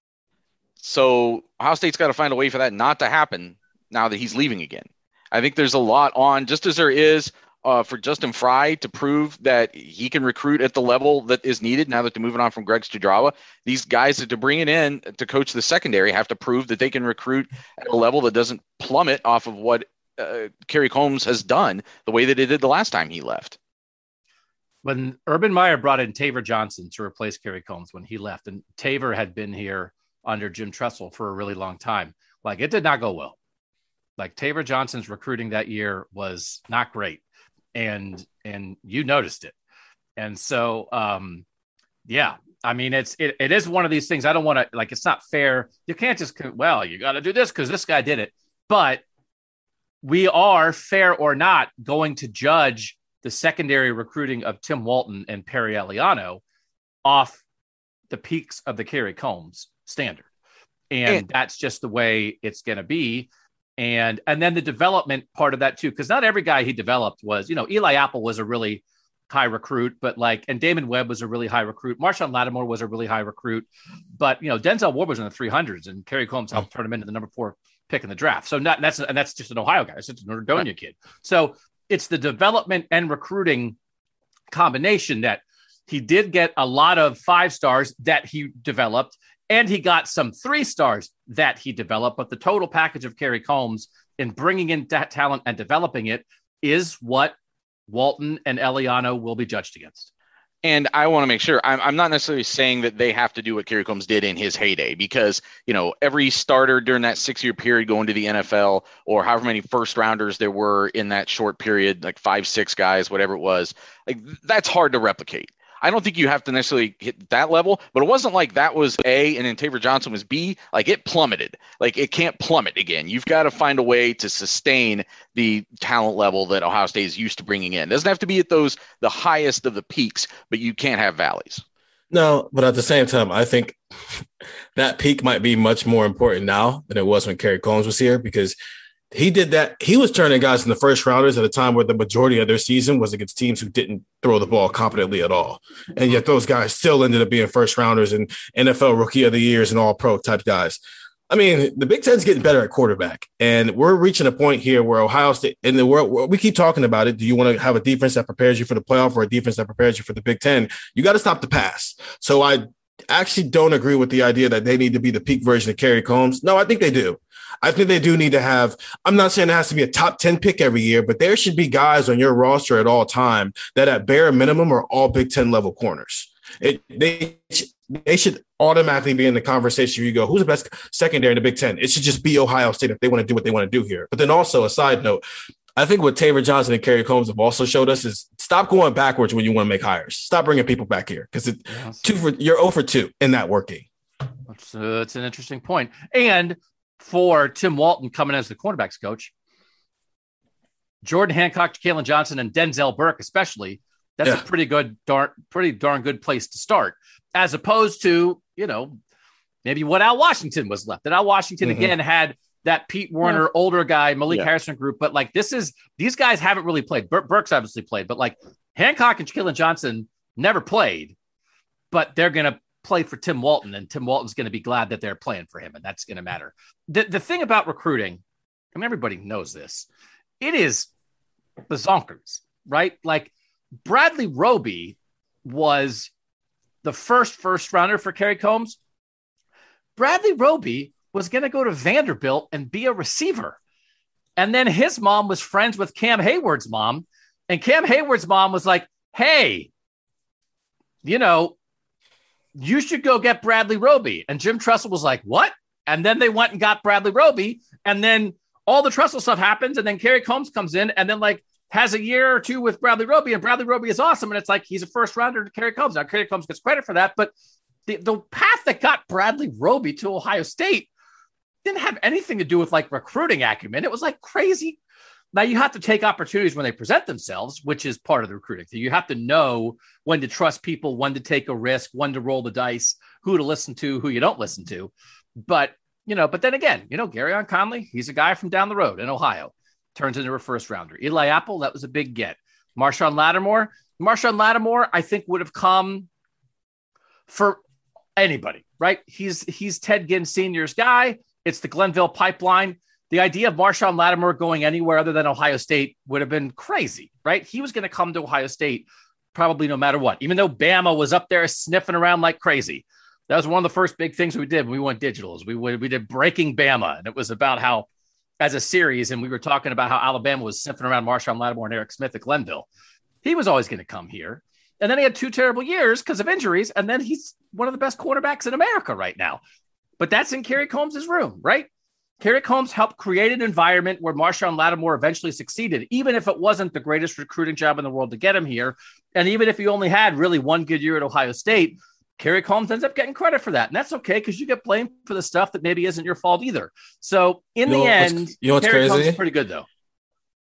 So Ohio State's got to find a way for that not to happen now that he's leaving again. I think there's a lot on, just as there is uh, for Justin Frye to prove that he can recruit at the level that is needed now that they're moving on from Greg Studrawa. These guys that they're bringing in to coach the secondary have to prove that they can recruit at a level that doesn't plummet off of what uh, Kerry Coombs has done the way that it did the last time he left. When Urban Meyer brought in Taver Johnson to replace Kerry Coombs when he left, and Taver had been here under Jim Tressel for a really long time, like it did not go well. Like Taver Johnson's recruiting that year was not great and and you noticed it. And so um yeah i mean it's it, it is one of these things i don't want to like it's not fair. You can't just well you got to do this because this guy did it. But we are fair or not going to judge the secondary recruiting of tim walton and perry eliano off the peaks of the kerry coombs standard. And, and that's just the way it's going to be and and then the development part of that too because not every guy he developed was you know eli apple was a really high recruit but like and damon webb was a really high recruit. Marshon lattimore was a really high recruit. But you know denzel ward was in the 300s and kerry coombs helped turn him into the number four pick in the draft. So not that's and that's just an ohio guy. It's just an Nordonia right. kid. So it's the development and recruiting combination that he did get a lot of five stars that he developed and he got some three stars that he developed. But the total package of Kerry Coombs in bringing in that talent and developing it is what Walton and Eliano will be judged against. And I want to make sure I'm, I'm not necessarily saying that they have to do what Kerry Coombs did in his heyday because, you know, every starter during that six year period going to the NFL or however many first rounders there were in that short period, like five, six guys, whatever it was, like that's hard to replicate. I don't think you have to necessarily hit that level, but it wasn't like that was A and then Taver Johnson was B. Like it plummeted. Like it can't plummet again. You've got to find a way to sustain the talent level that Ohio State is used to bringing in. It doesn't have to be at those the highest of the peaks, but you can't have valleys. No, but at the same time, I think [laughs] that peak might be much more important now than it was when Kerry Coombs was here because he did that. He was turning guys in the first rounders at a time where the majority of their season was against teams who didn't throw the ball competently at all. And yet those guys still ended up being first rounders and NFL rookie of the years and all pro type guys. I mean, the Big Ten's getting better at quarterback. And we're reaching a point here where Ohio State in the world, we keep talking about it. Do you want to have a defense that prepares you for the playoff or a defense that prepares you for the Big Ten? You got to stop the pass. So I actually don't agree with the idea that they need to be the peak version of Kerry Coombs. No, I think they do. I think they do need to have. I'm not saying it has to be a top 10 pick every year, but there should be guys on your roster at all time that at bare minimum are all Big Ten level corners. It, they they should automatically be in the conversation. You go, who's the best secondary in the Big Ten? It should just be Ohio State if they want to do what they want to do here. But then also a side note, I think what Taver Johnson and Kerry Coombs have also showed us is stop going backwards when you want to make hires. Stop bringing people back here because yes. two for you're over two in that working. That's, uh, that's an interesting point. And for Tim Walton coming as the cornerbacks coach, Jordan Hancock, Kalen Johnson, and Denzel Burke, especially, that's yeah. a pretty good, darn, pretty darn good place to start, as opposed to, you know, maybe what Al Washington was left. And Al Washington mm-hmm. again had that Pete Werner yeah. older guy, Malik yeah. Harrison group, but like this is these guys haven't really played. Bur- Burke's obviously played, but like Hancock and Kalen Johnson never played, but they're gonna play for Tim Walton, and Tim Walton's going to be glad that they're playing for him, and that's going to matter. The the thing about recruiting, I mean, everybody knows this. It is the zonkers, right? Like Bradley Roby was the first first rounder for Kerry Coombs. Bradley Roby was going to go to Vanderbilt and be a receiver. And then his mom was friends with Cam Hayward's mom. And Cam Hayward's mom was like, hey, you know, you should go get Bradley Roby. And Jim Tressel was like, what? And then they went and got Bradley Roby. And then all the Tressel stuff happens. And then Kerry Coombs comes in and then like has a year or two with Bradley Roby. And Bradley Roby is awesome. And it's like he's a first rounder to Kerry Coombs. Now, Kerry Coombs gets credit for that. But the, the path that got Bradley Roby to Ohio State didn't have anything to do with like recruiting acumen. It was like crazy. Now you have to take opportunities when they present themselves, which is part of the recruiting. So you have to know when to trust people, when to take a risk, when to roll the dice, who to listen to, who you don't listen to. But you know, but then again, you know, Gareon Conley, he's a guy from down the road in Ohio, turns into a first rounder. Eli Apple, that was a big get. Marshon Lattimore, Marshon Lattimore, I think would have come for anybody, right? He's he's Ted Ginn Senior's guy. It's the Glenville pipeline. The idea of Marshon Lattimore going anywhere other than Ohio State would have been crazy, right? He was going to come to Ohio State probably no matter what, even though Bama was up there sniffing around like crazy. That was one of the first big things we did when we went digital. We we did Breaking Bama, and it was about how, as a series, and we were talking about how Alabama was sniffing around Marshon Lattimore and Eric Smith at Glenville. He was always going to come here, and then he had two terrible years because of injuries, and then he's one of the best quarterbacks in America right now. But that's in Kerry Coombs' room, right? Kerry Coombs helped create an environment where Marshon Lattimore eventually succeeded, even if it wasn't the greatest recruiting job in the world to get him here. And even if he only had really one good year at Ohio State, Kerry Coombs ends up getting credit for that. And that's okay because you get blamed for the stuff that maybe isn't your fault either. So in You the know what's- end, you know what's Kerry crazy? is pretty good though.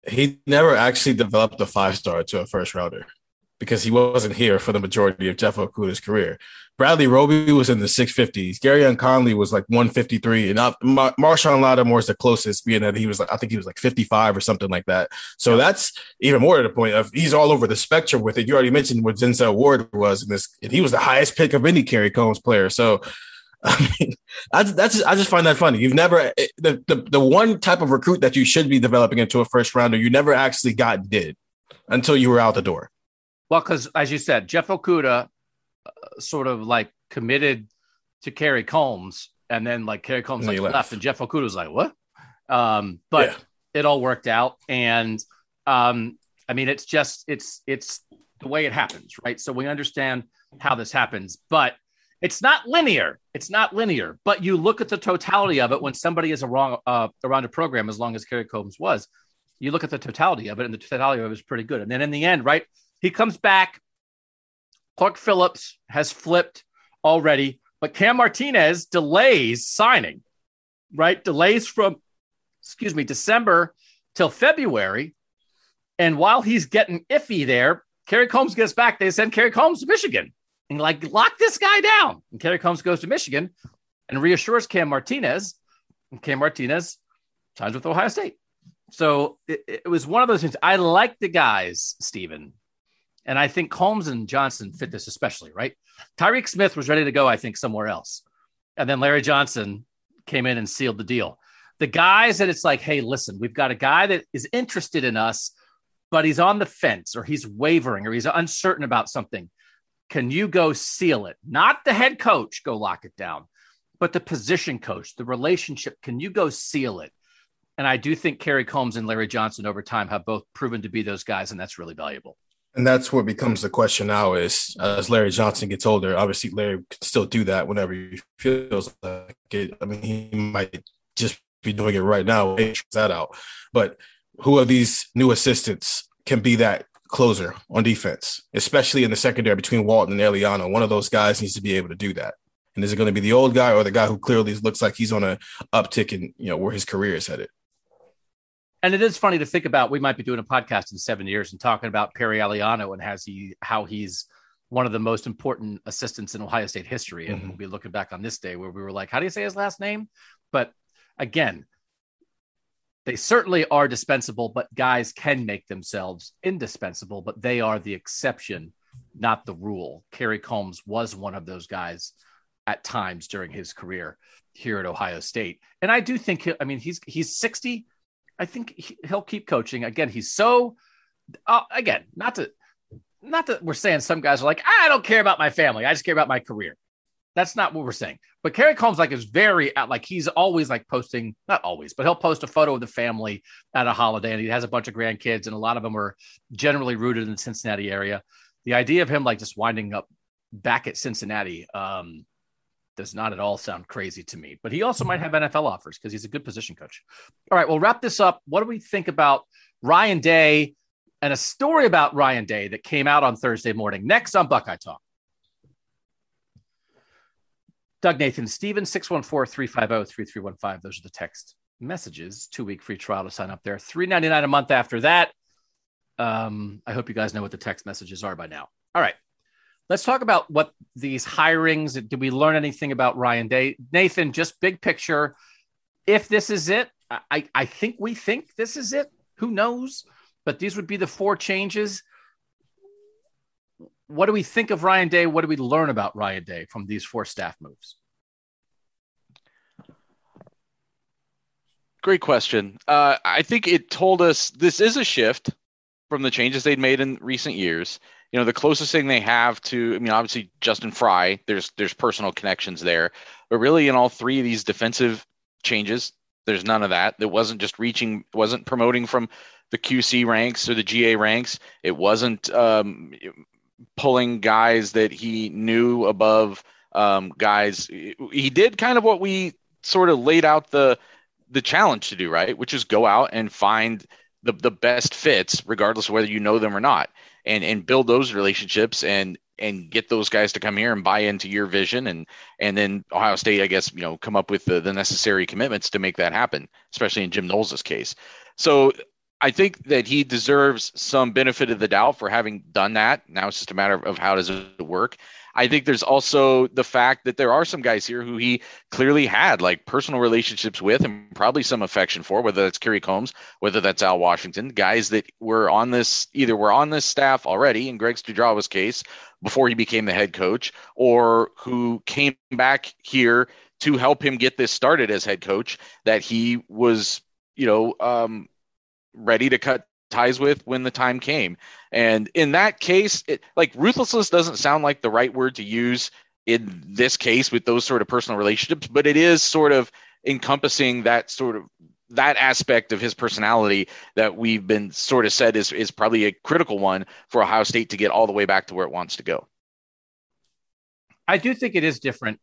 he never actually developed a five star to a first rounder because he wasn't here for the majority of Jeff Okudah's career. Bradley Roby was in the 650s. Gareon Conley was like 153, and Mar- Marshon Lattimore is the closest, being that he was like I think he was like 55 or something like that. So that's even more to the point of he's all over the spectrum with it. You already mentioned what Denzel Ward was in this, and he was the highest pick of any Kerry Coombs player. So. [laughs] I mean, that's that's I just find that funny. You've never eh, the, the the one type of recruit that you should be developing into a first rounder, you never actually got did until you were out the door. Well, because as you said, Jeff Okudah sort of like committed to Kerry Coombs, and then like Kerry Coombs And like left. left. and Jeff Okudah was like, "What?" Um, but Yeah. it all worked out, and um, I mean, it's just it's it's the way it happens, right? So we understand how this happens, but it's not linear. It's not linear, but you look at the totality of it when somebody is a wrong uh, around a program, as long as Kerry Coombs was. You look at the totality of it, and the totality of it was pretty good. And then in the end, right, he comes back. Clark Phillips has flipped already, but Cam Martinez delays signing, right? Delays from, excuse me, December till February. And while he's getting iffy there, Kerry Coombs gets back. They send Kerry Coombs to Michigan and like lock this guy down. And Kerry Coombs goes to Michigan and reassures Cam Martinez. And Cam Martinez signs with Ohio State. So it, it was one of those things. I like the guys, Stephen. And I think Coombs and Johnson fit this especially, right? Tyreke Smith was ready to go, I think, somewhere else. And then Larry Johnson came in and sealed the deal. The guys that it's like, hey, listen, we've got a guy that is interested in us, but he's on the fence or he's wavering or he's uncertain about something. Can you go seal it? Not the head coach, go lock it down, but the position coach, the relationship. Can you go seal it? And I do think Kerry Coombs and Larry Johnson over time have both proven to be those guys, and that's really valuable. And that's what becomes the question now is as Larry Johnson gets older, obviously Larry can still do that whenever he feels like it. I mean, he might just be doing it right now, that out. But who of these new assistants can be that closer on defense, especially in the secondary between Walton and Eliano? One of those guys needs to be able to do that. And is it going to be the old guy or the guy who clearly looks like he's on a uptick in you know where his career is headed? And it is funny to think about. We might be doing a podcast in seven years and talking about Perry Eliano and has he how he's one of the most important assistants in Ohio State history. And Mhm. we'll be looking back on this day where we were like, how do you say his last name? But again, they certainly are dispensable, but guys can make themselves indispensable, but they are the exception, not the rule. Kerry Coombs was one of those guys at times during his career here at Ohio State. And I do think, I mean, he's he's 60. I think he- he'll keep coaching. Again, he's so, uh, again, not to, not that we're saying some guys are like, I don't care about my family. I just care about my career. That's not what we're saying. But Kerry Coombs like is very like he's always like posting, not always, but he'll post a photo of the family at a holiday, and he has a bunch of grandkids, and a lot of them are generally rooted in the Cincinnati area. The idea of him like just winding up back at Cincinnati um, does not at all sound crazy to me. But he also might have NFL offers because he's a good position coach. All right, we'll wrap this up. What do we think about Ryan Day and a story about Ryan Day that came out on Thursday morning? Next on Buckeye Talk. Doug Nathan Stevens, 614 350 3315. Those are the text messages. Two week free trial to sign up there. Three ninety nine a month after that. Um, I hope you guys know what the text messages are by now. All right. Let's talk about what these hirings. Did we learn anything about Ryan Day? Nathan, just big picture. If this is it, I, I think we think this is it. Who knows? But these would be the four changes. What do we think of Ryan Day? What do we learn about Ryan Day from these four staff moves? Great question. Uh, I think it told us this is a shift from the changes they'd made in recent years you know the closest thing they have to i mean obviously justin frye there's there's personal connections there but really in all three of these defensive changes there's none of that. It wasn't just reaching wasn't promoting from the qc ranks or the ga ranks. It wasn't um, pulling guys that he knew above um, guys. He did kind of what we sort of laid out the the challenge to do right? Which is go out and find the, the best fits regardless of whether you know them or not and and build those relationships and and get those guys to come here and buy into your vision and and then Ohio State I guess you know come up with the, the necessary commitments to make that happen especially in Jim Knowles' case. So I think that he deserves some benefit of the doubt for having done that. Now it's just a matter of, of how does it work I think there's also the fact that there are some guys here who he clearly had like personal relationships with and probably some affection for, whether that's Kerry Coombs, whether that's Al Washington, guys that were on this either were on this staff already in Greg Studrawa's case before he became the head coach, or who came back here to help him get this started as head coach that he was, you know, um, ready to cut ties with when the time came. And in that case, it, like ruthlessness doesn't sound like the right word to use in this case with those sort of personal relationships, but it is sort of encompassing that sort of that aspect of his personality that we've been sort of said is is probably a critical one for Ohio State to get all the way back to where it wants to go. I do think it is different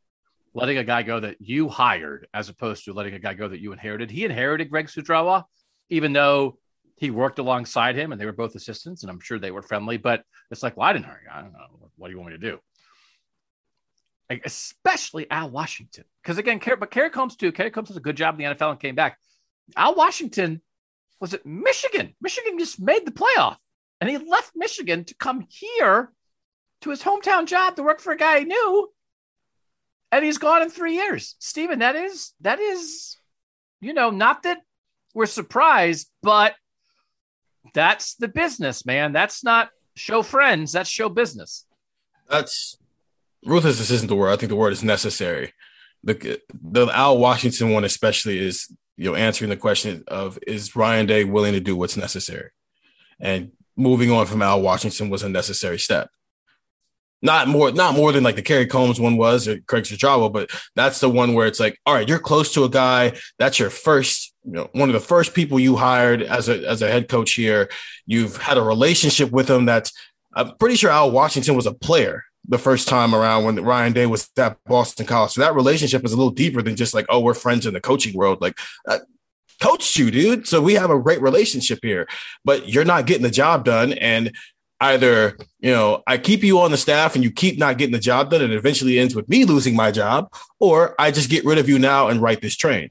letting a guy go that you hired as opposed to letting a guy go that you inherited. He inherited Greg Studrawa, even though he worked alongside him and they were both assistants and i'm sure they were friendly but it's like well i didn't hire i don't know. What do you want me to do? Like, especially al washington. Because again but kerry coombs too. Kerry coombs does a good job in the nfl and came back. Al washington was it michigan? Michigan just made the playoff and he left michigan to come here to his hometown job to work for a guy he knew and he's gone in three years. Stephen that is that is you know not that we're surprised but that's the business, man. That's not show friends. That's show business. That's ruthless This isn't the word. I think the word is necessary. The the Al Washington one especially is you know answering the question of is Ryan Day willing to do what's necessary, and moving on from Al Washington was a necessary step. Not more, not more than like the Kerry Coombs one was or Greg Studrawa, but that's the one where it's like, all right, you're close to a guy. That's your first you know, one of the first people you hired as a as a head coach here. You've had a relationship with him that's I'm pretty sure Al Washington was a player the first time around when Ryan Day was at Boston College. So that relationship is a little deeper than just like, oh, we're friends in the coaching world. Like, uh, coached you, dude. So we have a great relationship here, but you're not getting the job done. And either, you know, I keep you on the staff and you keep not getting the job done, and eventually ends with me losing my job, or I just get rid of you now and write this train.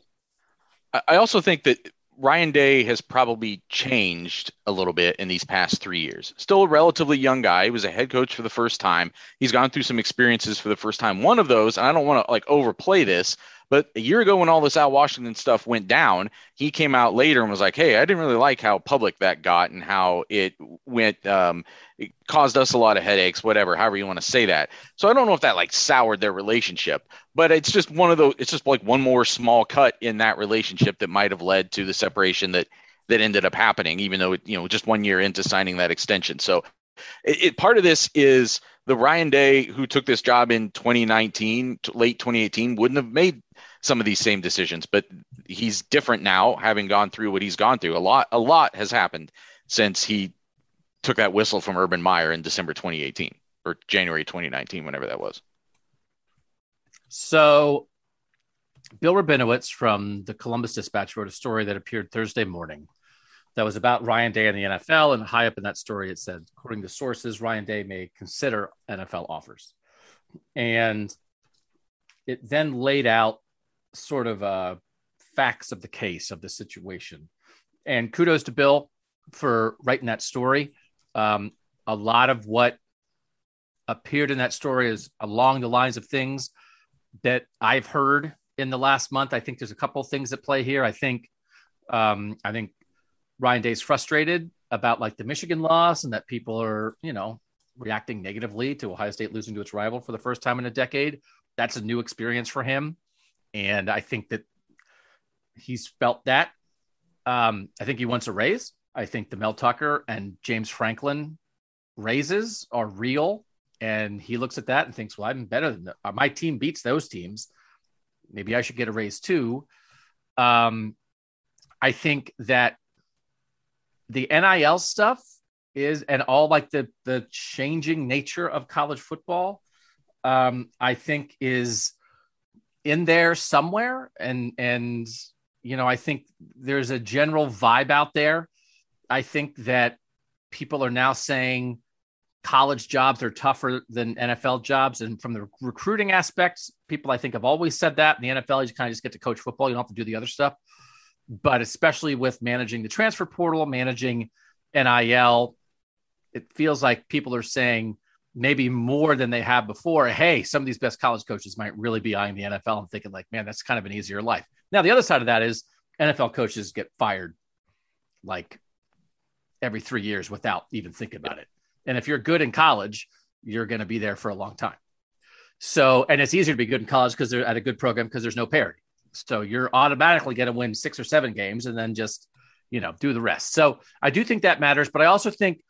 I also think that Ryan Day has probably changed a little bit in these past three years. Still a relatively young guy. He was a head coach for the first time. He's gone through some experiences for the first time. One of those, and I don't want to like overplay this, but a year ago when all this Al Washington stuff went down, he came out later and was like, "Hey, I didn't really like how public that got and how it went. Um, it caused us a lot of headaches, whatever, however you want to say that." So I don't know if that like soured their relationship, but it's just one of those. It's just like one more small cut in that relationship that might have led to the separation that that ended up happening, even though you know just one year into signing that extension. So it, it, part of this is the Ryan Day who took this job in 2019, late 2018, wouldn't have made some of these same decisions, but he's different now, having gone through what he's gone through. A lot, a lot has happened since he took that whistle from Urban Meyer in December 2018 or January 2019, whenever that was. So, Bill Rabinowitz from the Columbus Dispatch wrote a story that appeared Thursday morning that was about Ryan Day and the NFL. And high up in that story, it said, according to sources, Ryan Day may consider NFL offers. And it then laid out sort of uh, facts of the case of the situation. And kudos to Bill for writing that story. Um, a lot of what appeared in that story is along the lines of things that I've heard in the last month. I think there's a couple things that play here. I think um, I think Ryan Day's frustrated about like the Michigan loss and that people are, you know, reacting negatively to Ohio State losing to its rival for the first time in a decade. That's a new experience for him. And I think that he's felt that. Um, I think he wants a raise. I think the Mel Tucker and James Franklin raises are real. And he looks at that and thinks, well, I'm better than the, uh, my team beats those teams. Maybe I should get a raise too. Um, I think that the NIL stuff is and all like the the changing nature of college football um I think is in there somewhere and and you know I think there's a general vibe out there I think that people are now saying college jobs are tougher than NFL jobs. And from the recruiting aspects, people I think have always said that. In the NFL, you kind of just get to coach football. You don't have to do the other stuff but especially with managing the transfer portal, managing NIL, it feels like people are saying maybe more than they have before. Hey, some of these best college coaches might really be eyeing the NFL and thinking, like, man, that's kind of an easier life. Now, the other side of that is NFL coaches get fired like every three years without even thinking about it. And if you're good in college, you're going to be there for a long time. So, and it's easier to be good in college because they're at a good program because there's no parity. So you're automatically going to win six or seven games and then just, you know, do the rest. So I do think that matters. But I also think,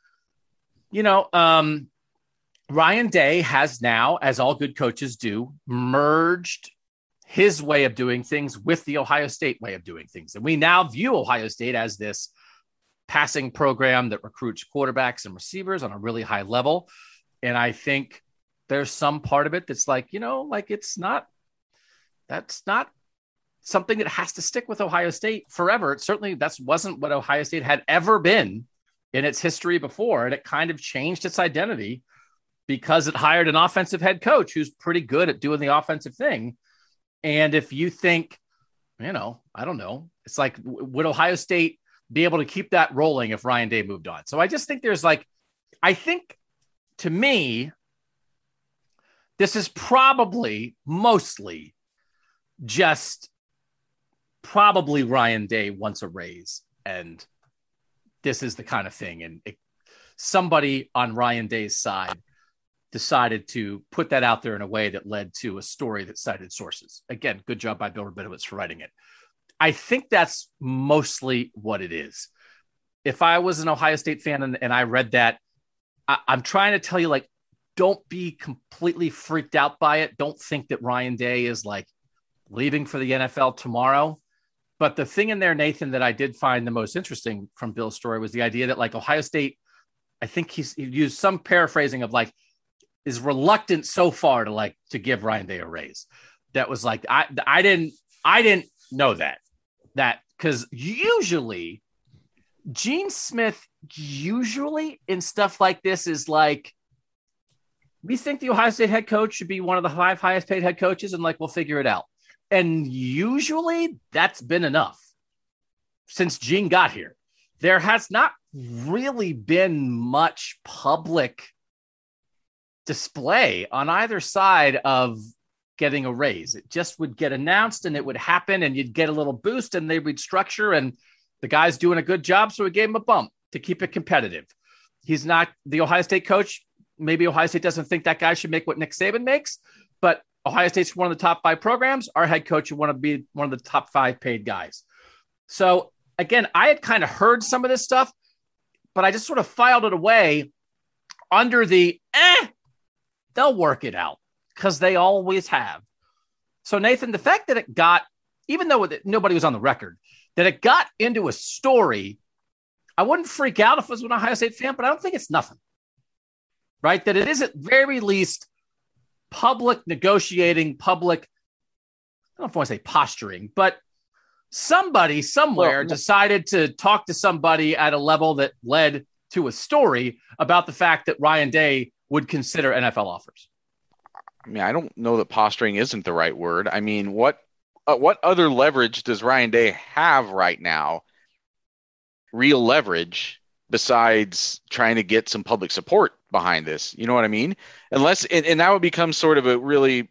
you know, um, Ryan Day has now, as all good coaches do, merged his way of doing things with the Ohio State way of doing things. And we now view Ohio State as this passing program that recruits quarterbacks and receivers on a really high level. And I think there's some part of it that's like, you know, like it's not, that's not something that has to stick with Ohio State forever. It certainly that wasn't what Ohio State had ever been in its history before, and it kind of changed its identity because it hired an offensive head coach who's pretty good at doing the offensive thing. And if you think, you know, I don't know, it's like would Ohio State be able to keep that rolling if Ryan Day moved on? So I just think there's like, I think to me, this is probably mostly just probably Ryan Day wants a raise, and this is the kind of thing. And it, somebody on Ryan Day's side decided to put that out there in a way that led to a story that cited sources. Again, good job by Bill Rabinowitz for writing it. I think that's mostly what it is. If I was an Ohio State fan and, and I read that, I, I'm trying to tell you, like, don't be completely freaked out by it. Don't think that Ryan Day is like leaving for the NFL tomorrow. But the thing in there, Nathan, that I did find the most interesting from Bill's story was the idea that like Ohio State, I think he's he used some paraphrasing of like is reluctant so far to like to give Ryan Day a raise. That was like I I didn't I didn't know that that because usually Gene Smith usually in stuff like this is like we think the Ohio State head coach should be one of the five highest paid head coaches and like we'll figure it out. And usually that's been enough since Gene got here. There has not really been much public display on either side of getting a raise. It just would get announced and it would happen, and you'd get a little boost, and they would structure, and the guy's doing a good job. So we gave him a bump to keep it competitive. He's not the Ohio State coach. Maybe Ohio State doesn't think that guy should make what Nick Saban makes, but Ohio State's one of the top five programs. Our head coach would want to be one of the top five paid guys. So again, I had kind of heard some of this stuff, but I just sort of filed it away under the eh, they'll work it out because they always have. So, Nathan, the fact that it got, even though nobody was on the record, that it got into a story, I wouldn't freak out if it was an Ohio State fan, but I don't think it's nothing, right? That it is at very least public negotiating, public, I don't know if I want to say posturing, but somebody somewhere well, decided to talk to somebody at a level that led to a story about the fact that Ryan Day would consider NFL offers. I mean, I don't know that posturing isn't the right word. I mean, what uh, what other leverage does Ryan Day have right now? Real leverage besides trying to get some public support behind this. You know what I mean? Unless and, and that would become sort of a really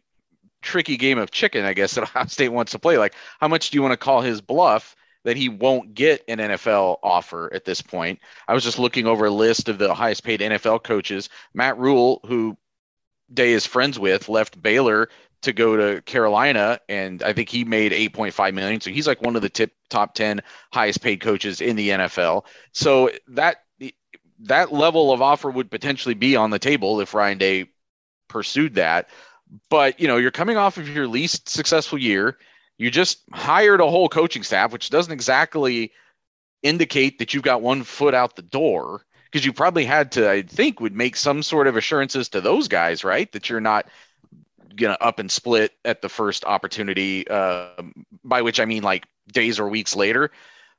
tricky game of chicken, I guess, that Ohio State wants to play. Like, how much do you want to call his bluff that he won't get an NFL offer at this point? I was just looking over a list of the highest paid NFL coaches. Matt Rhule, who Day is friends with, left Baylor to go to Carolina, and I think he made 8.5 million. So he's like one of the tip top 10 highest paid coaches in the NFL. So that that level of offer would potentially be on the table if Ryan Day pursued that. But you know, you're coming off of your least successful year. You just hired a whole coaching staff, which doesn't exactly indicate that you've got one foot out the door because you probably had to, I think, would make some sort of assurances to those guys, right? That you're not gonna up and split at the first opportunity. Uh, by which I mean like days or weeks later.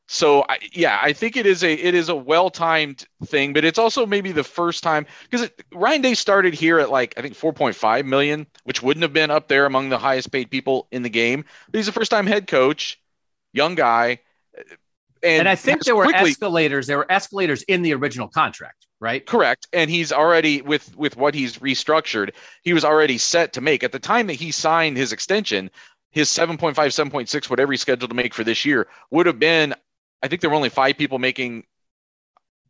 So I, yeah, I think it is a it is a well timed thing, but it's also maybe the first time because Ryan Day started here at like I think 4.5 million, which wouldn't have been up there among the highest paid people in the game. But he's a first time head coach, young guy, uh, and, and I think there were escalators. There were escalators in the original contract, right? Correct. And he's already with with what he's restructured, he was already set to make at the time that he signed his extension. His 7.5, 7.6, whatever he's scheduled to make for this year, would have been I think there were only five people making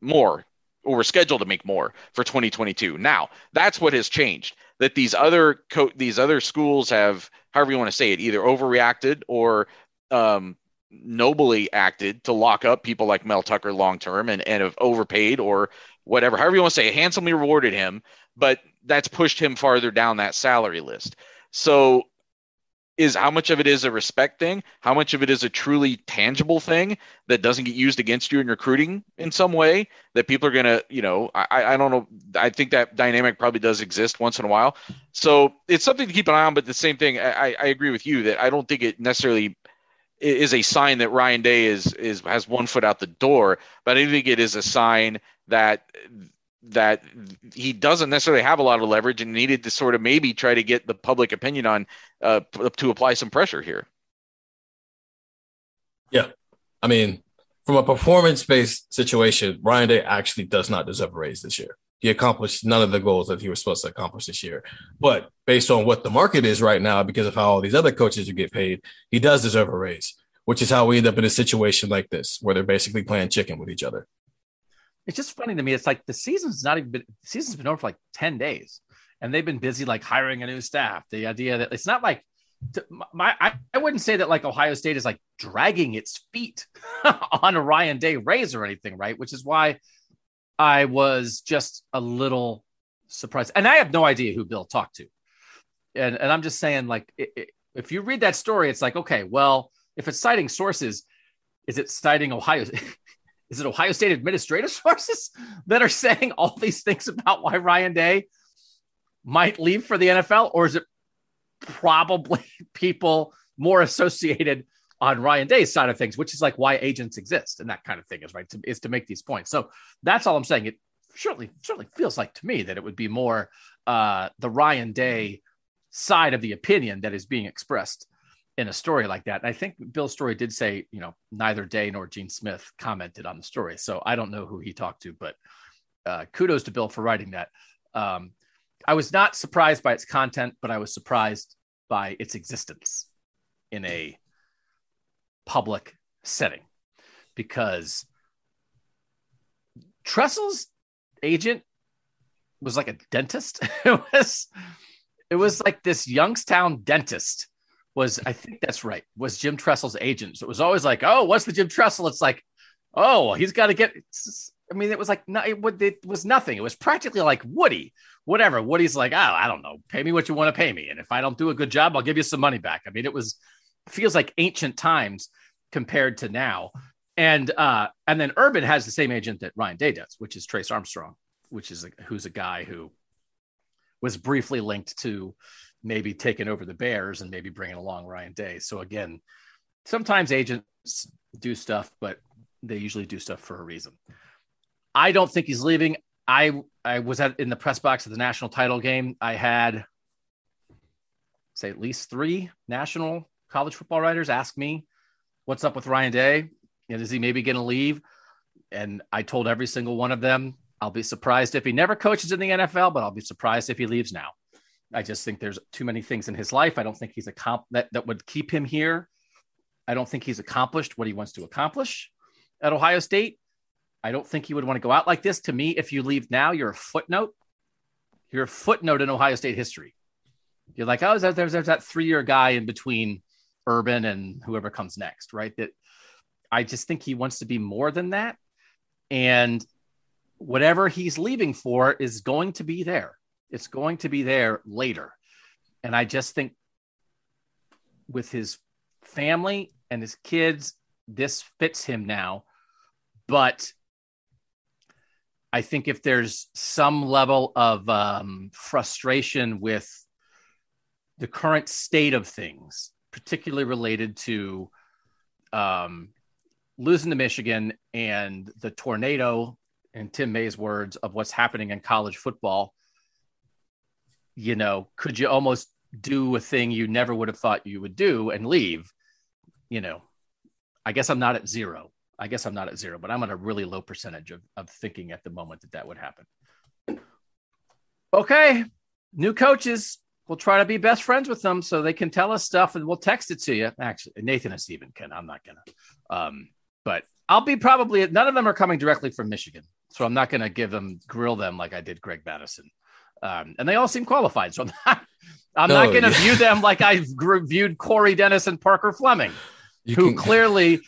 more or were scheduled to make more for 2022. Now, that's what has changed. That these other co- these other schools have, however you want to say it, either overreacted or um, nobly acted to lock up people like Mel Tucker long term and, and have overpaid or whatever, however you want to say it, handsomely rewarded him, but that's pushed him farther down that salary list. So is how much of it is a respect thing, how much of it is a truly tangible thing that doesn't get used against you in recruiting in some way that people are gonna, you know, I, I don't know. I think that dynamic probably does exist once in a while. So it's something to keep an eye on. But the same thing, I, I agree with you that I don't think it necessarily is a sign that Ryan Day is is has one foot out the door, but I think it is a sign that that he doesn't necessarily have a lot of leverage and needed to sort of maybe try to get the public opinion on uh, to apply some pressure here. Yeah, I mean, from a performance-based situation, Ryan Day actually does not deserve a raise this year. He accomplished none of the goals that he was supposed to accomplish this year. But based on what the market is right now, because of how all these other coaches get paid, he does deserve a raise. Which is how we end up in a situation like this, where they're basically playing chicken with each other it's just funny to me. It's like the season's not even been, the season's been over for like 10 days and they've been busy like hiring a new staff. The idea that it's not like my, I, I wouldn't say that like Ohio State is like dragging its feet [laughs] on a Ryan Day raise or anything, right? Which is why I was just a little surprised. And I have no idea who Bill talked to. And, and I'm just saying, like, it, it, if you read that story, it's like, okay, well, if it's citing sources, is it citing Ohio? [laughs] is it Ohio State administrative [laughs] sources that are saying all these things about why Ryan Day might leave for the NFL, or is it probably [laughs] people more associated on Ryan Day's side of things, which is like why agents exist and that kind of thing is right to, is to make these points. So that's all I'm saying. It certainly certainly feels like to me that it would be more uh, the Ryan Day side of the opinion that is being expressed in a story like that. And I think Bill's story did say, you know, neither Day nor Gene Smith commented on the story. So I don't know who he talked to, but uh, kudos to Bill for writing that. Um, I was not surprised by its content, but I was surprised by its existence in a public setting because Tressel's agent was like a dentist. [laughs] it was it was like this Youngstown dentist was I think that's right was Jim Tressel's agent. So it was always like, oh, what's the Jim Tressel? It's like, oh, he's got to get I mean, it was like no, it, was nothing. It was practically like Woody, whatever. Woody's like, oh, I don't know, pay me what you want to pay me, and if I don't do a good job, I'll give you some money back. I mean, it was feels like ancient times compared to now. And uh, and then Urban has the same agent that Ryan Day does, which is Trace Armstrong, which is a, who's a guy who was briefly linked to maybe taking over the Bears and maybe bringing along Ryan Day. So again, sometimes agents do stuff, but they usually do stuff for a reason. I don't think he's leaving. I I was at in the press box of the national title game. I had say at least three national college football writers ask me, "What's up with Ryan Day? And is he maybe going to leave?" And I told every single one of them, "I'll be surprised if he never coaches in the NFL, but I'll be surprised if he leaves now." I just think there's too many things in his life. I don't think he's a comp that, that would keep him here. I don't think he's accomplished what he wants to accomplish at Ohio State. I don't think he would want to go out like this. To me, if you leave now, you're a footnote. You're a footnote in Ohio State history. You're like, oh, there's, there's that three year guy in between Urban and whoever comes next, right? That I just think he wants to be more than that. And whatever he's leaving for is going to be there. It's going to be there later. And I just think with his family and his kids, this fits him now. But I think if there's some level of um, frustration with the current state of things, particularly related to um, losing to Michigan and the tornado, in Tim May's words, of what's happening in college football, you know, could you almost do a thing you never would have thought you would do and leave? You know, I guess I'm not at zero. I guess I'm not at zero, but I'm at a really low percentage of, of thinking at the moment that that would happen. Okay, new coaches. We'll try to be best friends with them so they can tell us stuff and we'll text it to you. Actually, Nathan and Steven can. I'm not gonna. Um, but I'll be probably none of them are coming directly from Michigan, so I'm not gonna give them grill them like I did Greg Mattison. Um, and they all seem qualified, so [laughs] I'm not. I'm no, not going to yeah. view them like I've viewed Corey Dennis and Parker Fleming, you who can... clearly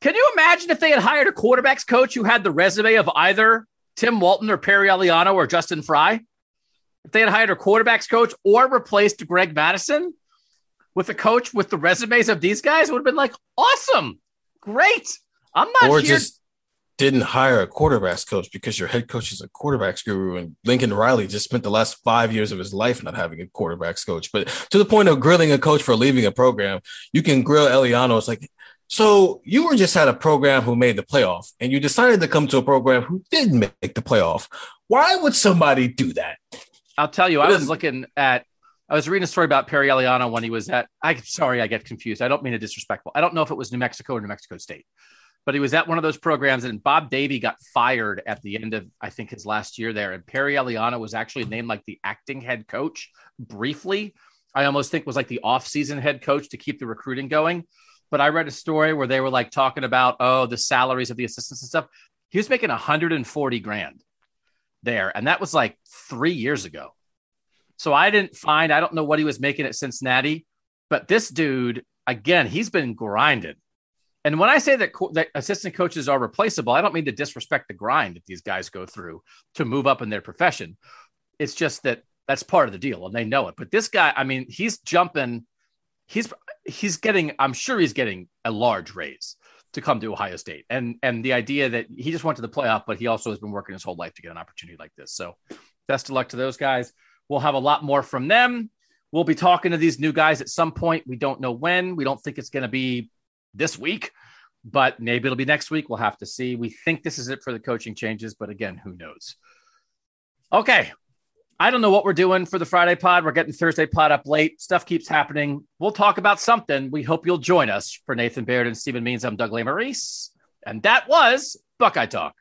can you imagine if they had hired a quarterbacks coach who had the resume of either Tim Walton or Perry Eliano or Justin Frye? If they had hired a quarterbacks coach or replaced Greg Mattison with a coach with the resumes of these guys, would have been like, awesome, great. I'm not or here- just didn't hire a quarterbacks coach because your head coach is a quarterbacks guru, and Lincoln Riley just spent the last five years of his life not having a quarterbacks coach. But to the point of grilling a coach for leaving a program, you can grill Eliano. It's like, so you were just at a program who made the playoff and you decided to come to a program who didn't make the playoff. Why would somebody do that? I'll tell you, I was looking at I was reading a story about Perry Eliano when he was at I sorry, I get confused. I don't mean to disrespectful. I don't know if it was New Mexico or New Mexico State, but he was at one of those programs and Bob Davie got fired at the end of I think his last year there. And Perry Eliano was actually named like the acting head coach briefly. I almost think was like the off-season head coach to keep the recruiting going but I read a story where they were like talking about, oh, the salaries of the assistants and stuff. He was making 140 grand there. And that was like three years ago. So I didn't find, I don't know what he was making at Cincinnati, but this dude, again, he's been grinded. And when I say that, co- that assistant coaches are replaceable, I don't mean to disrespect the grind that these guys go through to move up in their profession. It's just that that's part of the deal and they know it. But this guy, I mean, he's jumping. He's he's getting, I'm sure he's getting a large raise to come to Ohio State. And and the idea that he just went to the playoff, but he also has been working his whole life to get an opportunity like this. So best of luck to those guys. We'll have a lot more from them. We'll be talking to these new guys at some point. We don't know when. We don't think it's going to be this week, but maybe it'll be next week. We'll have to see. We think this is it for the coaching changes, but again, who knows? Okay, I don't know what we're doing for the Friday pod. We're getting Thursday pod up late. Stuff keeps happening. We'll talk about something. We hope you'll join us. For Nathan Baird and Stephen Means, I'm Doug Lesmerises. And that was Buckeye Talk.